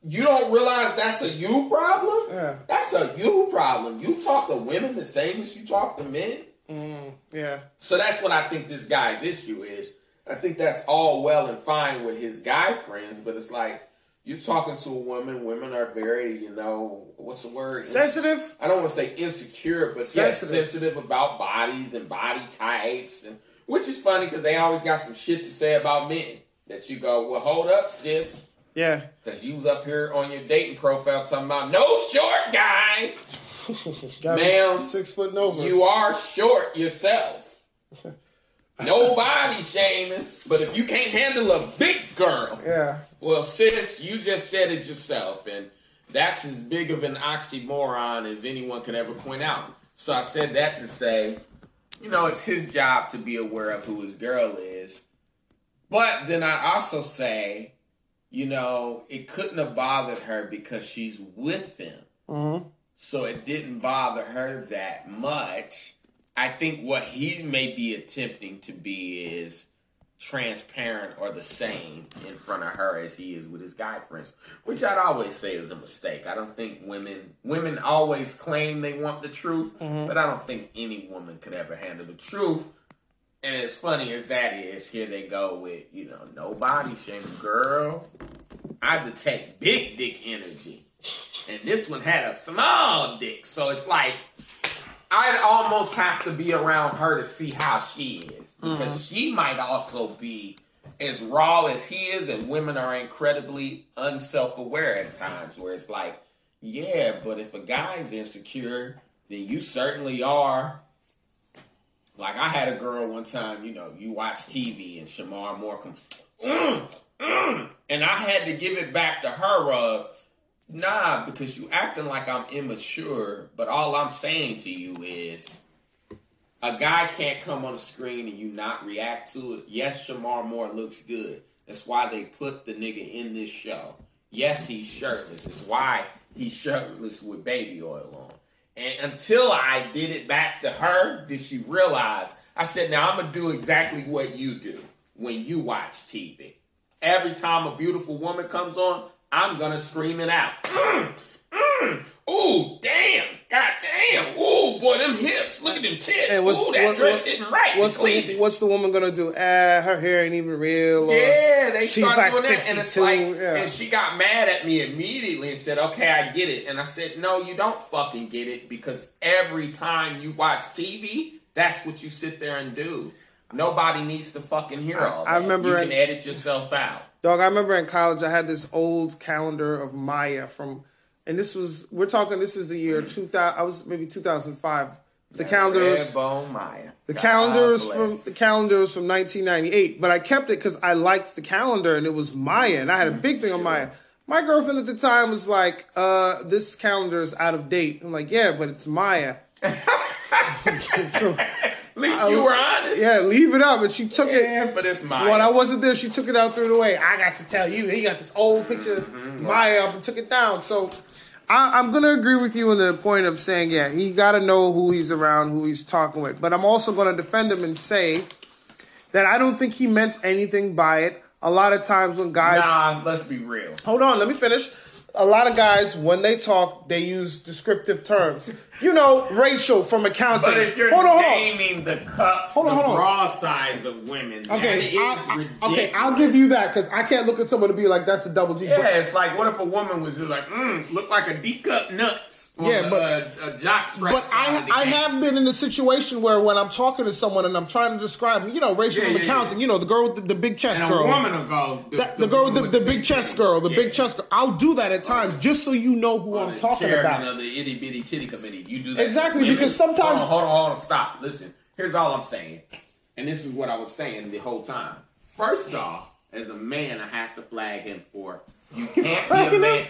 you don't realize that's a you problem? Yeah. That's a you problem. You talk to women the same as you talk to men? Mm-hmm. Yeah. So that's what I think this guy's issue is. I think that's all well and fine with his guy friends, but it's like you're talking to a woman. Women are very, you know, what's the word? Sensitive? I don't want to say insecure, but yes, Sensitive. sensitive about bodies and body types, and which is funny because they always got some shit to say about men. That you go, well, hold up, sis, Yeah. because you was up here on your dating profile talking about no short guys. Got Ma'am, six foot and over. You are short yourself. Nobody shaming, but if you can't handle a big girl, yeah. well, sis, you just said it yourself, and that's as big of an oxymoron as anyone could ever point out. So I said that to say, you know, it's his job to be aware of who his girl is. But then I also say, you know, it couldn't have bothered her because she's with him. Mhm. So it didn't bother her that much. I think what he may be attempting to be is transparent or the same in front of her as he is with his guy friends, which I'd always say is a mistake. I don't think women women always claim they want the truth, mm-hmm. but I don't think any woman could ever handle the truth. And as funny as that is, here they go with, you know, no body shame, girl. I detect big dick energy. And this one had a small dick. So it's like, I'd almost have to be around her to see how she is because Mm-hmm. she might also be as raw as he is, and women are incredibly unself-aware at times. Where it's like, yeah, but if a guy's insecure, then you certainly are. Like I had a girl one time, you know, you watch TV and Shemar Moore comes, mm, mm, and I had to give it back to her of, nah, because you acting like I'm immature, but all I'm saying to you is, a guy can't come on the screen and you not react to it. Yes, Shemar Moore looks good. That's why they put the nigga in this show. Yes, he's shirtless. It's why he's shirtless with baby oil on. And until I did it back to her, did she realize? I said, now I'm gonna do exactly what you do when you watch TV. Every time a beautiful woman comes on, I'm gonna scream it out. Mm, mm, ooh, damn, god damn, ooh, boy, them hips, look at them tits, Hey, what's- ooh, that what- dress what- right, What's the. What's the woman gonna do? Ah, her hair ain't even real. Or Yeah, they start like doing that, and it's like, yeah. and she got mad at me immediately and said, "Okay, I get it." And I said, "No, you don't fucking get it because every time you watch TV, that's what you sit there and do. Nobody needs to fucking hear all that. I remember you can edit yourself out. Dog, I remember in college I had this old calendar of Maya from, and this was we're talking. This is the year two thousand. I was maybe two thousand five. The calendar was Maya. the God calendar is from the calendar is from 1998, but I kept it because I liked the calendar and it was Maya, and I had a big thing on Maya. My girlfriend at the time was like, uh, "This calendar is out of date." I'm like, "Yeah, but it's Maya." so At least you were honest. yeah, leave it up. And she took it. Yeah, but it's Maya. When I wasn't there, she took it out through the way. I got to tell you, he got this old picture of mm-hmm. Maya up and took it down. So I, I'm going to agree with you on the point of saying, yeah, he got to know who he's around, who he's talking with. But I'm also going to defend him and say that I don't think he meant anything by it. A lot of times when guys. nah, let's be real. Hold on, let me finish. A lot of guys, when they talk, they use descriptive terms. You know, racial from accounting. But if you're hold on, hold on. naming the cuts, Hold on, the hold on. bra size of women, Okay, I, I- okay, I'll give you that because I can't look at someone to be like, that's a double G. But- Yeah, it's like what if a woman was just like, mm, look like a D cup nuts. Yeah, but- uh, a jock strap But I, I have been in a situation where when I'm talking to someone and I'm trying to describe, you know, racial Yeah, accounting, yeah. you know, the girl with the, the big chest and girl. a woman will go. The, That- the, girl with the, the big chest girl, the big chest girl. I'll do that at times just so you know who I'm talking about. of the itty bitty titty committee. You do that. Exactly, because sometimes- Hold on, hold on, hold on, stop. Listen, here's all I'm saying, and this is what I was saying the whole time. First off, as a man, I have to flag him for you can't be a man.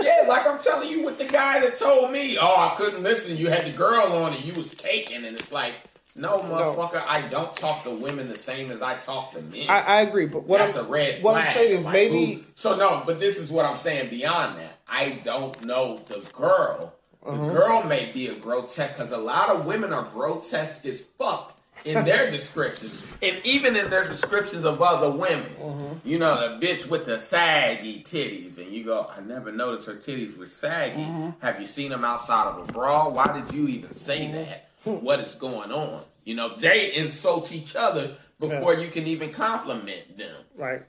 Yeah, like I'm telling you with the guy that told me, oh, I couldn't listen. You had the girl on and you was taking, and it's like, no, motherfucker, I don't talk to women the same as I talk to men. I, I agree, but what That's I'm a red what flag. I'm saying is Like, maybe who- so no, but this is what I'm saying beyond that. I don't know the girl. The Uh-huh. girl may be a grotesque because a lot of women are grotesque as fuck in their descriptions, and even in their descriptions of other women. Uh-huh. You know, the bitch with the saggy titties, and you go, I never noticed her titties were saggy. Uh-huh. Have you seen them outside of a bra? Why did you even say Uh-huh. that? What is going on? You know, they insult each other before you can even compliment them. right.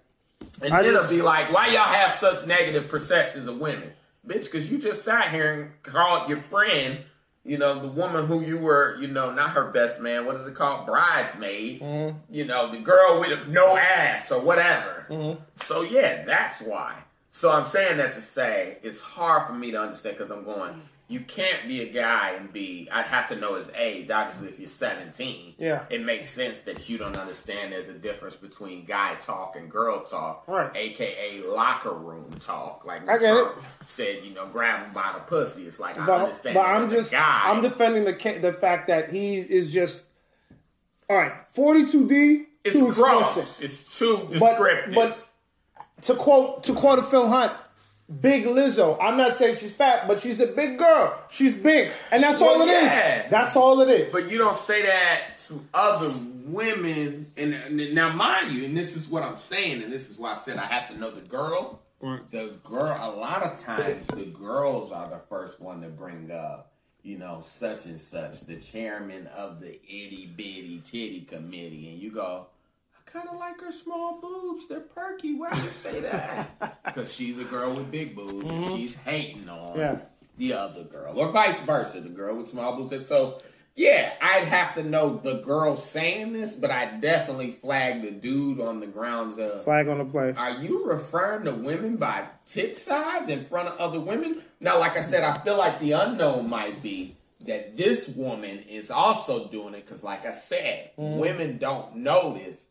And I then just- it'll be like, why y'all have such negative perceptions of women? Bitch, because you just sat here and called your friend, you know, the woman who you were, you know, not her best man, what is it called? Bridesmaid. Mm-hmm. You know, the girl with no ass or whatever. Mm-hmm. So, yeah, that's why. So I'm saying that to say it's hard for me to understand because I'm going, you can't be a guy and be, I'd have to know his age. Obviously, if you're 17, Yeah. it makes sense that you don't understand there's a difference between guy talk and girl talk, Right. aka locker room talk. Like I get it. Said, you know, grab him by the pussy. It's like I understand. But I'm just guy. I'm defending the the fact that he is just all right. 42D it's too gross. It's too But descriptive. but to quote to quote a Phil Hunt, big Lizzo. I'm not saying she's fat, but she's a big girl. She's big, and that's Well, all it is. yeah. That's all it is. But you don't say that to other women. And, and now, mind you, and this is what I'm saying, and this is why I said I have to know the girl. The girl, a lot of times, the girls are the first one to bring up, you know, such and such, the chairman of the itty bitty titty committee, and you go. I kind of like her small boobs. They're perky. Why do you say that? Because she's a girl with big boobs, and she's hating on Yeah. the other girl, or vice versa, the girl with small boobs. And so Yeah, I'd have to know the girl saying this, but I definitely flag the dude on the grounds of Flag on the play. Are you referring to women by tit size in front of other women? Now, like I said, I feel like the unknown might be that this woman is also doing it because, like I said, Mm-hmm. women don't notice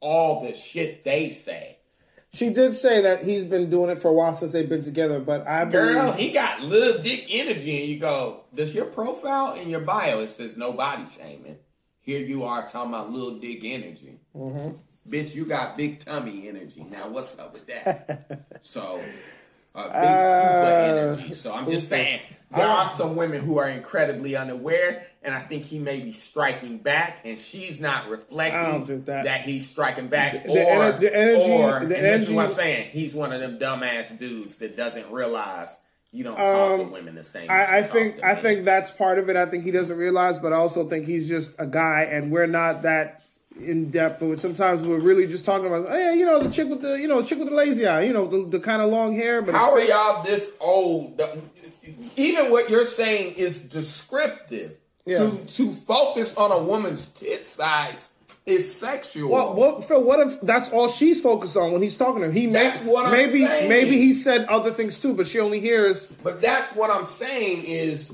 all the shit they say. She did say that he's been doing it for a while since they've been together, but I believe Girl, he got little dick energy, and you go, does your profile in your bio it says no body shaming? Here you are talking about little dick energy. Mm-hmm. Bitch, you got big tummy energy. Now what's up with that? so, uh, big Uh, energy. So I'm just saying there are some women who are incredibly unaware, and I think he may be striking back, and she's not reflecting I that. he's striking back, The- or the ener- the energy- or the and this is what I'm saying. He's one of them dumbass dudes that doesn't realize you don't talk to Um, women the same. I, I think to I think that's part of it. I think he doesn't realize, but I also think he's just a guy, and we're not that in depth. But sometimes we're really just talking about, oh, yeah, you know, the chick with the, you know, chick with the lazy eye, you know, the, the kind of long hair. But How are y'all this old? Even what you're saying is descriptive. Yeah. To to focus on a woman's tit size is sexual. What, what, Phil? What if that's all she's focused on when he's talking to her? He may, That's what I'm maybe saying. maybe he said other things too, but she only hears. But that's what I'm saying is,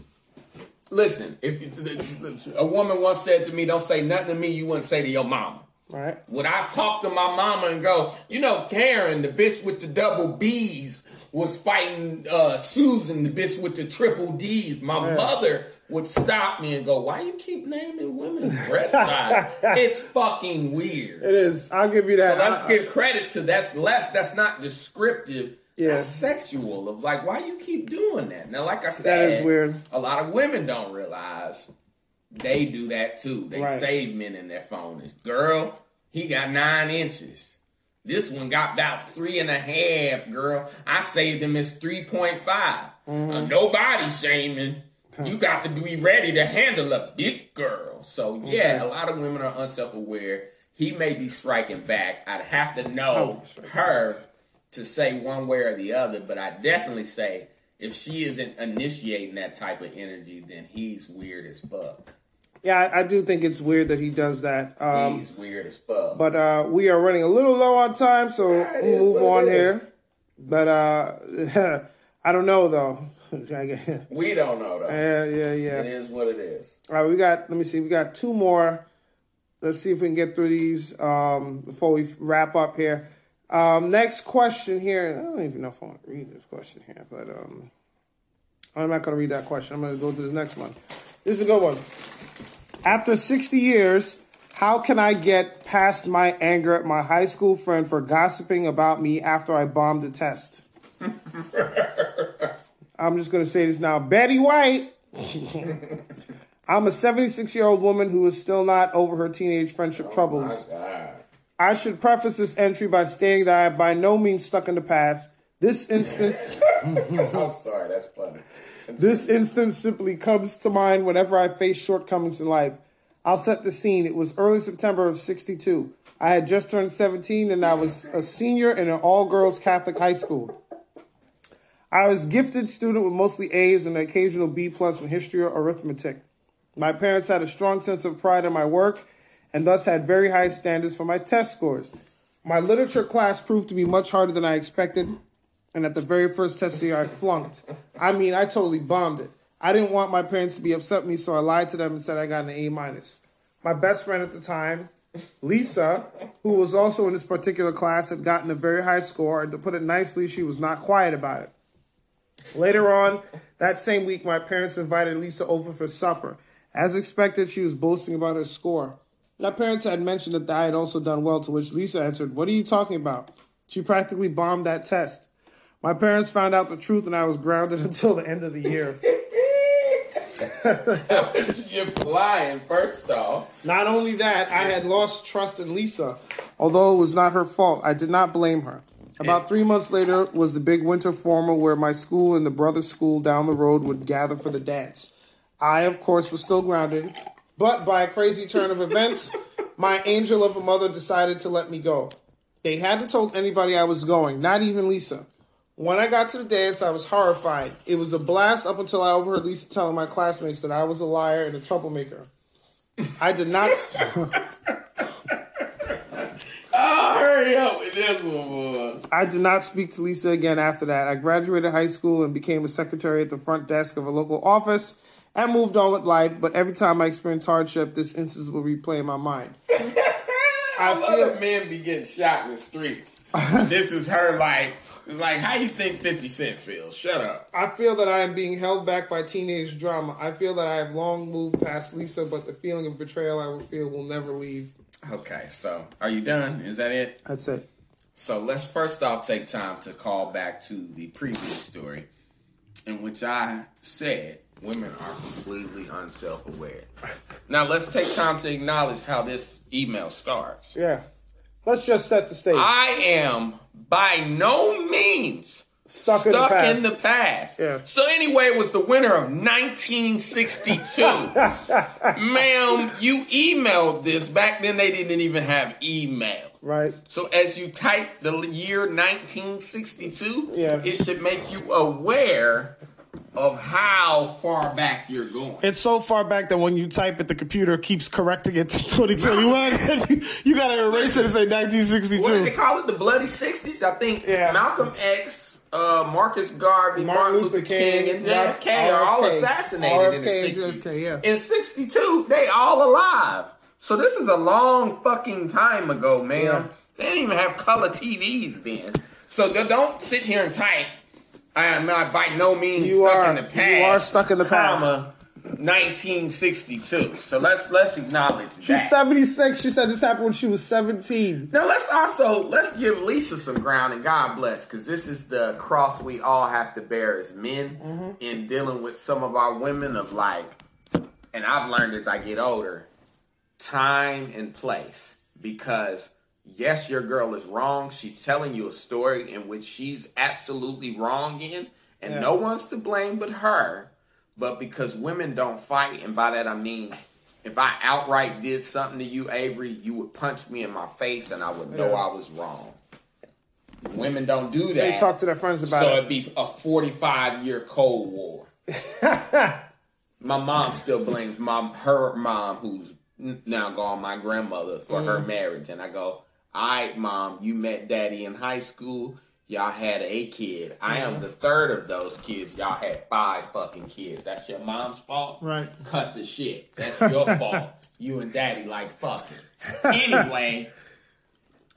listen, if you, a woman once said to me, "Don't say nothing to me you wouldn't say to your mama." Right. When I talk to my mama and go, you know, Karen, the bitch with the double B's, was fighting uh, Susan, the bitch with the triple D's. My Yeah. mother would stop me and go, "Why you keep naming women's breast size? it's fucking weird." It is. I'll give you that. So let's I- give credit to that's less. That's not descriptive. Yeah. That's sexual. Of like, why you keep doing that? Now, like I said, that is weird. A lot of women don't realize they do that too. They Right. save men in their phone. It's girl, he got nine inches. This one got about three and a half, girl. I saved him as 3.5. Mm-hmm. Uh, no body shaming. You got to be ready to handle a big girl. So, yeah, a lot of women are unself aware. He may be striking back. I'd have to know her to say one way or the other, but I definitely say if she isn't initiating that type of energy, then he's weird as fuck. Yeah, I, I do think it's weird that he does that. Um, he's weird as fuck. But uh, we are running a little low on time, so it we'll move on here. But uh, I don't know though. we don't know though. yeah, It yeah. is what it is. All right, we got. Let me see. We got two more. Let's see if we can get through these um, before we wrap up here. Um, next question here. I don't even know if I want to read this question here, but um, I'm not going to read that question. I'm going to go to the next one. This is a good one. After 60 years, how can I get past my anger at my high school friend for gossiping about me after I bombed the test? I'm just going to say this now. Betty White. I'm a 76 year old woman who is still not over her teenage friendship oh troubles. God. I should preface this entry by stating that I am by no means stuck in the past. This instance, I'm sorry, that's funny. This instance simply comes to mind whenever I face shortcomings in life. I'll set the scene. It was early September of 62. I had just turned 17 and I was a senior in an all girls Catholic high school. I was a gifted student with mostly A's and an occasional B plus in history or arithmetic. My parents had a strong sense of pride in my work and thus had very high standards for my test scores. My literature class proved to be much harder than I expected, and at the very first test of the year, I flunked. I mean, I totally bombed it. I didn't want my parents to be upset with me, so I lied to them and said I got an A minus. My best friend at the time, Lisa, who was also in this particular class, had gotten a very high score, and to put it nicely, she was not quiet about it. Later on that same week, my parents invited Lisa over for supper. As expected, she was boasting about her score. My parents had mentioned that I had also done well, to which Lisa answered, What are you talking about? She practically bombed that test. My parents found out the truth, and I was grounded until the end of the year. You're lying, first off. Not only that, I had lost trust in Lisa. Although it was not her fault, I did not blame her. About three months later was the big winter formal where my school and the brother school down the road would gather for the dance. I, of course, was still grounded, but by a crazy turn of events, my angel of a mother decided to let me go. They hadn't told anybody I was going, not even Lisa, When I got to the dance, I was horrified. It was a blast up until I overheard Lisa telling my classmates that I was a liar and a troublemaker. I did not. Oh, hurry up with this one, boy. I did not speak to Lisa again after that. I graduated high school and became a secretary at the front desk of a local office and moved on with life. But every time I experience hardship, this instance will replay in my mind. I love feel- that men be getting shot in the streets. this is her life. It's like, how you think 50 Cent feels? Shut up. I feel that I am being held back by teenage drama. I feel that I have long moved past Lisa, but the feeling of betrayal I will feel will never leave. Okay, so are you done? Is that it? That's it. So let's first off take time to call back to the previous story in which I said women are completely unself-aware. Now let's take time to acknowledge how this email starts. Yeah. Let's just set the stage. I am by no means Stuck in the past. in the past. Yeah. So anyway, it was the winter of 1962. Ma'am, you emailed this. Back then they didn't even have email. right? So as you type the year 1962, Yeah. it should make you aware of how far back you're going. It's so far back that when you type it, the computer keeps correcting it to 2021. you, you gotta erase it and say 1962. What did they call it? The bloody 60s? I think Yeah. Malcolm X, uh, Marcus Garvey, Martin, Luther, King, and JFK are all RFK. assassinated in the 60s. JFK, yeah. In 62, they all alive. So this is a long fucking time ago, man. Yeah. They didn't even have color TVs then. So don't sit here and type, I am not by no means You stuck are- in the past. you are stuck in the past. comma, 1962. So let's let's acknowledge She's that. 76. She said this happened when she was 17. Now let's also let's give Lisa some ground and God bless because this is the cross we all have to bear as men Mm-hmm. in dealing with some of our women of like, and I've learned as I get older, time and place because yes, your girl is wrong. She's telling you a story in which she's absolutely wrong in, and Yeah. no one's to blame but her. But because women don't fight, and by that I mean, if I outright did something to you, Avery, you would punch me in my face, and I would know Yeah. I was wrong. Women don't do that. They talk to their friends about so it. it'd be a forty-five year Cold War. my mom still blames my her mom, who's now gone, my grandmother, for her mm. marriage, and I go, "All right, mom, you met daddy in high school." Y'all had a kid. I am mm-hmm. the third of those kids. Y'all had five fucking kids. That's your mom's fault. Right. Cut the shit. That's your fault. You and daddy like fucking. Anyway,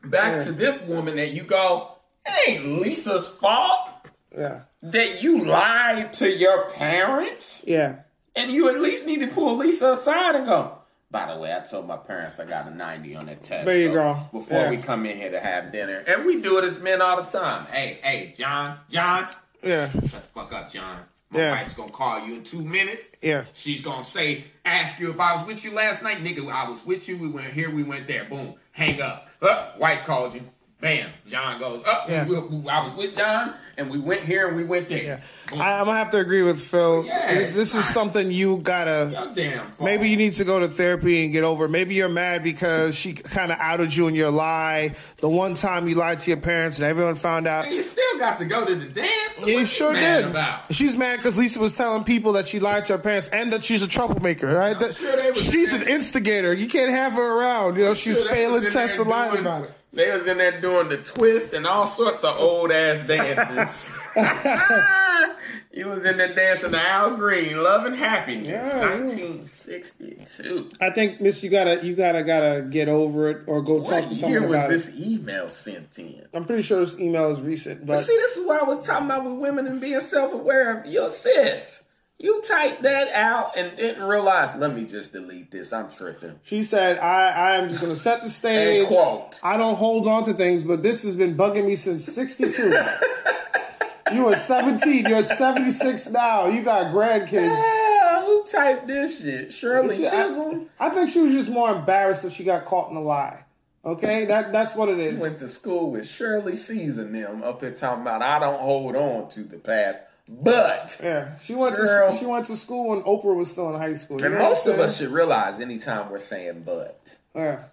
back to this woman that you go, it ain't Lisa's fault Yeah. that you lied to your parents. Yeah. And you at least need to pull Lisa aside and go, by the way, I told my parents I got a 90 on that test. There you so go. Before Yeah. we come in here to have dinner. And we do it as men all the time. Hey, hey, John, John, Yeah. shut the fuck up, John. My Yeah. wife's gonna call you in two minutes. Yeah. She's gonna say, ask you if I was with you last night. Nigga, I was with you. We went here, we went there. Boom. Hang up. Uh, wife called you. Bam. John goes, up. Yeah. I was with John, and we went here and we went there. Yeah. I, I'm gonna have to agree with Phil. Yeah, this, this is something you gotta. Fault. Maybe you need to go to therapy and get over. Maybe you're mad because she kind of outed you in your lie. The one time you lied to your parents and everyone found out. You still got to go to the dance. So Yeah, you sure did. About? She's mad because Lisa was telling people that she lied to her parents and that she's a troublemaker, right? That- sure she's an instigator. You can't have her around. You know, she's Sure, failing tests and lying about it. They was in there doing the twist and all sorts of old ass dances. you was in there dancing to Al Green, Love and Happiness, Yeah, yeah. 1962. I think, Miss, you gotta, you gotta, gotta get over it or go What talk to someone year someone was this email sent in? I'm pretty sure this email is recent, but See, this is what I was talking about with women and being self-aware of your sis. You typed that out and didn't realize. Let me just delete this. I'm tripping. She said, I, I am just going to set the stage. And quote. I don't hold on to things, but this has been bugging me since 62. you were 17. You're 76 now. You got grandkids. Ah, who typed this shit? Shirley See, Chisholm. I, I think she was just more embarrassed that she got caught in a lie. Okay? That That's what it is. went to school with Shirley Caesar them up here talking about I don't hold on to the past. But Yeah. She went, Girl. to, she went to school when Oprah was still in high school. And most of us should realize anytime we're saying but, Yeah.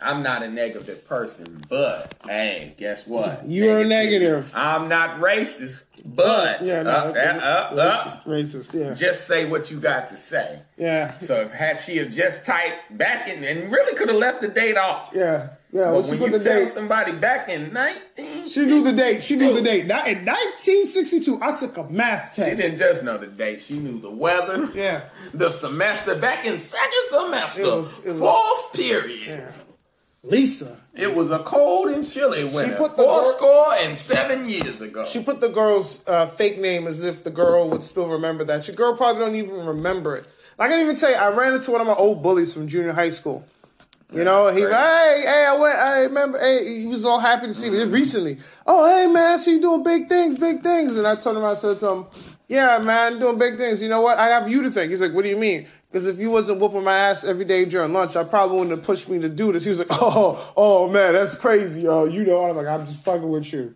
I'm not a negative person, but hey, guess what? You're negative. I'm not racist, but Yeah, no, uh, uh, uh, uh, racist, racist, yeah, just say what you got to say. yeah, So if had she have just typed back in and really could have left the date off. yeah, yeah. But When she when you the tell date, somebody back in 19, she knew the date. She knew the date. Now in 1962, I took a math test. she didn't just know the date. She knew the weather. Yeah. The semester back in second semester, It was- it was- fourth period. Yeah. Lisa. It was a cold and chilly winter. put the Four girl- score and seven years ago. She put the girl's uh, fake name as if the girl would still remember that. Your girl probably don't even remember it. I can even tell you, I ran into one of my old bullies from junior high school. You know, he, hey, hey, I went, I remember, hey, he was all happy to see me recently. Oh, hey, man, I see you doing big things, big things. And I told him, I said to him, yeah, man, doing big things. You know what? I have you to thank. He's like, what do you mean? Because if you wasn't whooping my ass every day during lunch, I probably wouldn't have pushed me to do this. He was like, oh, oh, man, that's crazy. Oh, you know, I'm like, I'm just fucking with you.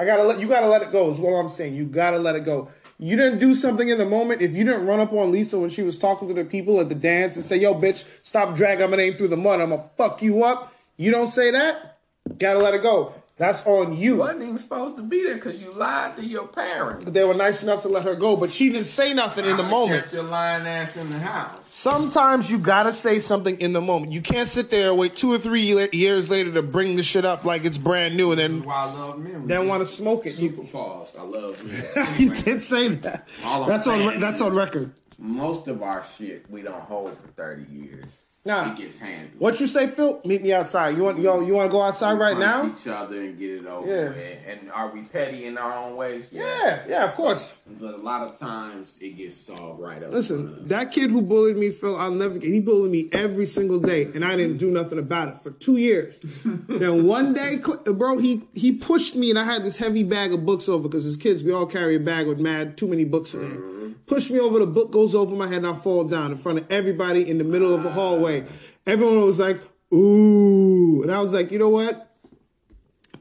I gotta let you gotta let it go. Is what I'm saying. You gotta let it go. You didn't do something in the moment. If you didn't run up on Lisa when she was talking to the people at the dance and say, "Yo, bitch, stop dragging my name through the mud. I'm gonna fuck you up." You don't say that. Gotta let it go. That's on you. wasn't even supposed to be there because you lied to your parents. But they were nice enough to let her go. But she didn't say nothing in the I moment. Kept your lying ass in the house. Sometimes you gotta say something in the moment. You can't sit there and wait two or three le- years later to bring the shit up like it's brand new and then Why I love then want to smoke it. You, Super pause. I love memory. you Anyway, did say that. All I'm That's on. saying That's on record. Most of our shit we don't hold for thirty years. Nah. It gets handled. What you say, Phil? Meet me outside. You want yo? You want to go outside right now? Each other and get it over Yeah. with. And are we petty in our own ways? Yeah, yeah, of course. But a lot of times it gets solved right up. Listen, that kid who bullied me, Phil, I'll never get. He bullied me every single day, and I didn't do nothing about it for two years. then one day, bro, he he pushed me, and I had this heavy bag of books over because as kids, we all carry a bag with mad too many books in it. Pushed me over, the book goes over my head, and I fall down in front of everybody in the middle of the hallway. Everyone was like, "Ooh," and I was like, "You know what?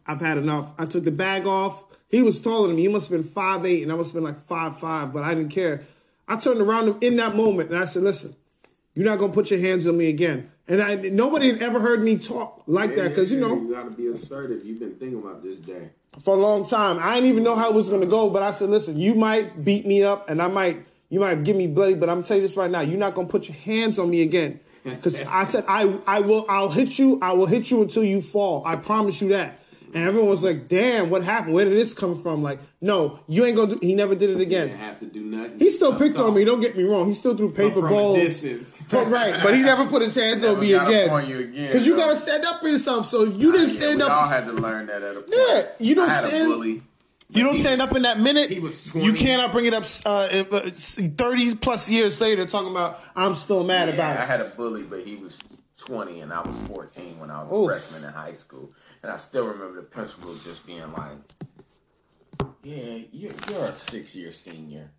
I've had enough. I took the bag off. He was taller than me. He must have been five eight, and I must have been like five five, but I didn't care. I turned around in that moment and I said, "Listen, you're not gonna put your hands on me again." And I nobody had ever heard me talk like that because you know you gotta be assertive. You've been thinking about this day. For a long time I didn't even know how it was gonna go. But I said, "Listen, you might beat me up, and I might you might give me bloody, but I'm gonna tell you this right now: you're not gonna put your hands on me again." Because I said I I will I'll hit you I will hit you until you fall. I promise you that. And everyone was like, "Damn, what happened? Where did this come from?" Like, no, you ain't gonna do. He never did it again. have to do nothing. He still Up picked on me. Don't get me wrong. He still threw paper from balls. distance. Right, but he never put his hands on me again. on you again, Because you gotta stand up for yourself. So you didn't stand we all had to learn that at a point. Yeah, you don't I had stand- a bully. You don't stand up in that minute. He was You cannot bring it up uh, uh, thirty plus years later, talking about I'm still mad Yeah, about I had a bully, but he was 20 and I was 14 when I was Oof. a freshman in high school. And I still remember the principal just being like, Yeah, you're, you're a six year senior.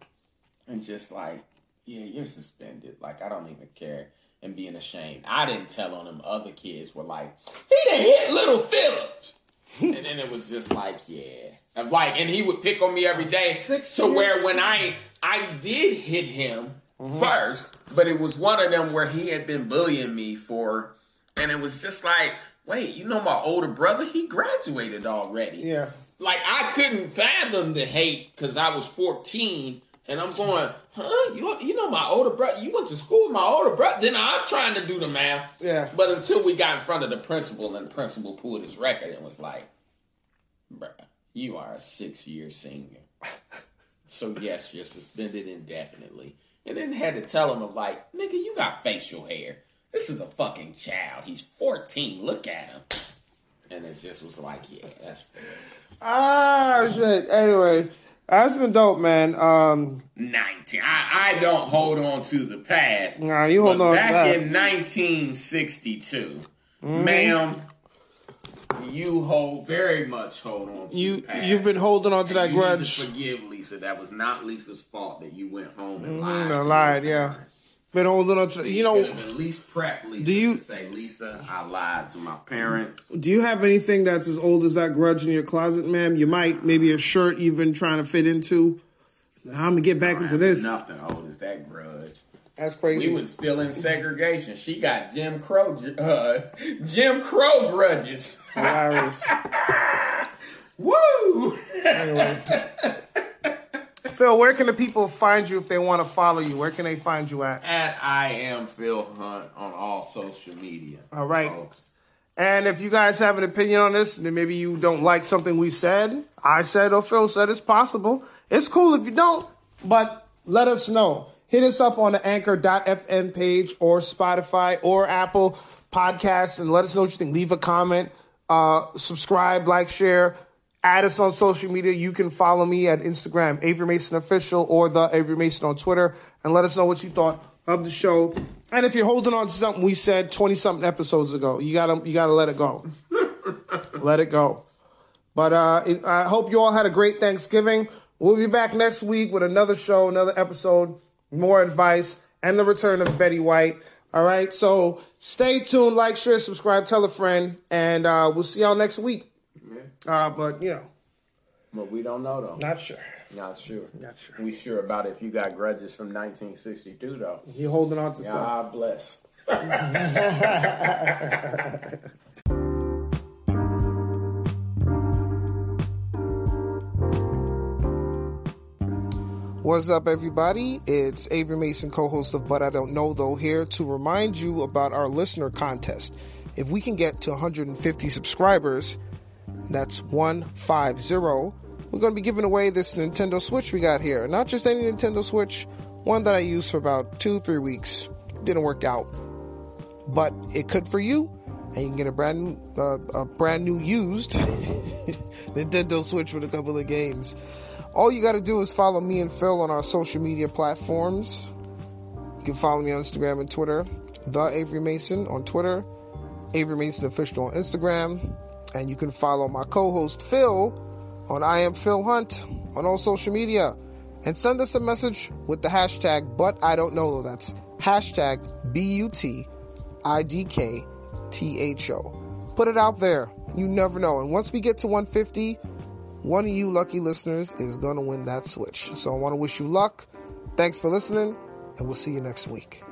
And just like, Yeah, you're suspended. Like, I don't even care. And being ashamed. I didn't tell on them. Other kids were like, He didn't hit little Phillips. and then it was just like, Yeah. And like, and he would pick on me every day. Six to where when I I did hit him first, but it was one of them where he had been bullying me for, and it was just like, wait, you know my older brother, he graduated already. Yeah. Like I couldn't fathom the hate because I was 14. And I'm going, huh? You, you know my older brother. You went to school with my older brother. Then I'm trying to do the math. Yeah. But until we got in front of the principal, and the principal pulled his record and was like, bruh, you are a six year senior. So yes, you're suspended indefinitely. And then had to tell him of like, nigga, you got facial hair. This is a fucking child. He's 14. Look at him. And it just was like, yeah, that's fair. Ah shit. Anyway, that's been dope, man. Um, 19. I, I don't hold on to the past. Nah, you hold But on to back in 1962, Mm-hmm. ma'am, you hold very much hold on to you past. you've been holding on to that And you need grudge. to forgive Lisa. That was not Lisa's fault that you went home and Mhm, lied. I to lied, yeah. parents. Been holding on to. You know, at least prep Lisa Do you- to say, Lisa, I lied to my parents. do you have anything that's as old as that grudge in your closet, ma'am? You might maybe a shirt you've been trying to fit into. I'm gonna get back into this. Nothing old as that grudge. That's crazy. We was still in segregation. She got Jim Crow, uh, Jim Crow grudges. Woo! Anyway. Phil, where can the people find you if they want to follow you? Where can they find you at? At I am Phil Hunt on all social media. All right. folks. And if you guys have an opinion on this, then maybe you don't like something we said, I said, or Phil said, it's possible. It's cool if you don't, but let us know. Hit us up on the anchor.fm page or Spotify or Apple Podcasts and let us know what you think. Leave a comment, uh, subscribe, like, share. Add us on social media. You can follow me at Instagram, Avery Mason Official, or the Avery Mason on Twitter, and let us know what you thought of the show. And if you're holding on to something we said 20 something episodes ago, you gotta you gotta let it go. let it go. But uh, it- I hope you all had a great Thanksgiving. We'll be back next week with another show, another episode, more advice, and the return of Betty White. All right, so stay tuned, like, share, subscribe, tell a friend, and uh, we'll see y'all next week. Uh, but you know, But we don't know though. not sure. Not sure. Not sure. We sure about if you got grudges from 1962 though. You holding on to stuff. God bless. What's up, everybody? It's Avery Mason, co host of But I Don't Know, though, here to remind you about our listener contest. If we can get to 150 subscribers, that's 150, we're going to be giving away this Nintendo Switch we got here. Not just any Nintendo Switch, one that I used for about two, three weeks. Didn't work out. But it could for you, and you can get a brand new, uh, a brand new used Nintendo Switch with a couple of games. All you got to do is follow me and Phil on our social media platforms. You can follow me on Instagram and Twitter, the Avery Mason on Twitter, Avery Mason official on Instagram, and you can follow my co-host Phil on I am Phil Hunt on all social media, and send us a message with the hashtag But I Don't Know. That's hashtag B U T I D K T H O. Put it out there. You never know. And once we get to 150, one of you lucky listeners is going to win that switch. So I want to wish you luck. Thanks for listening, and we'll see you next week.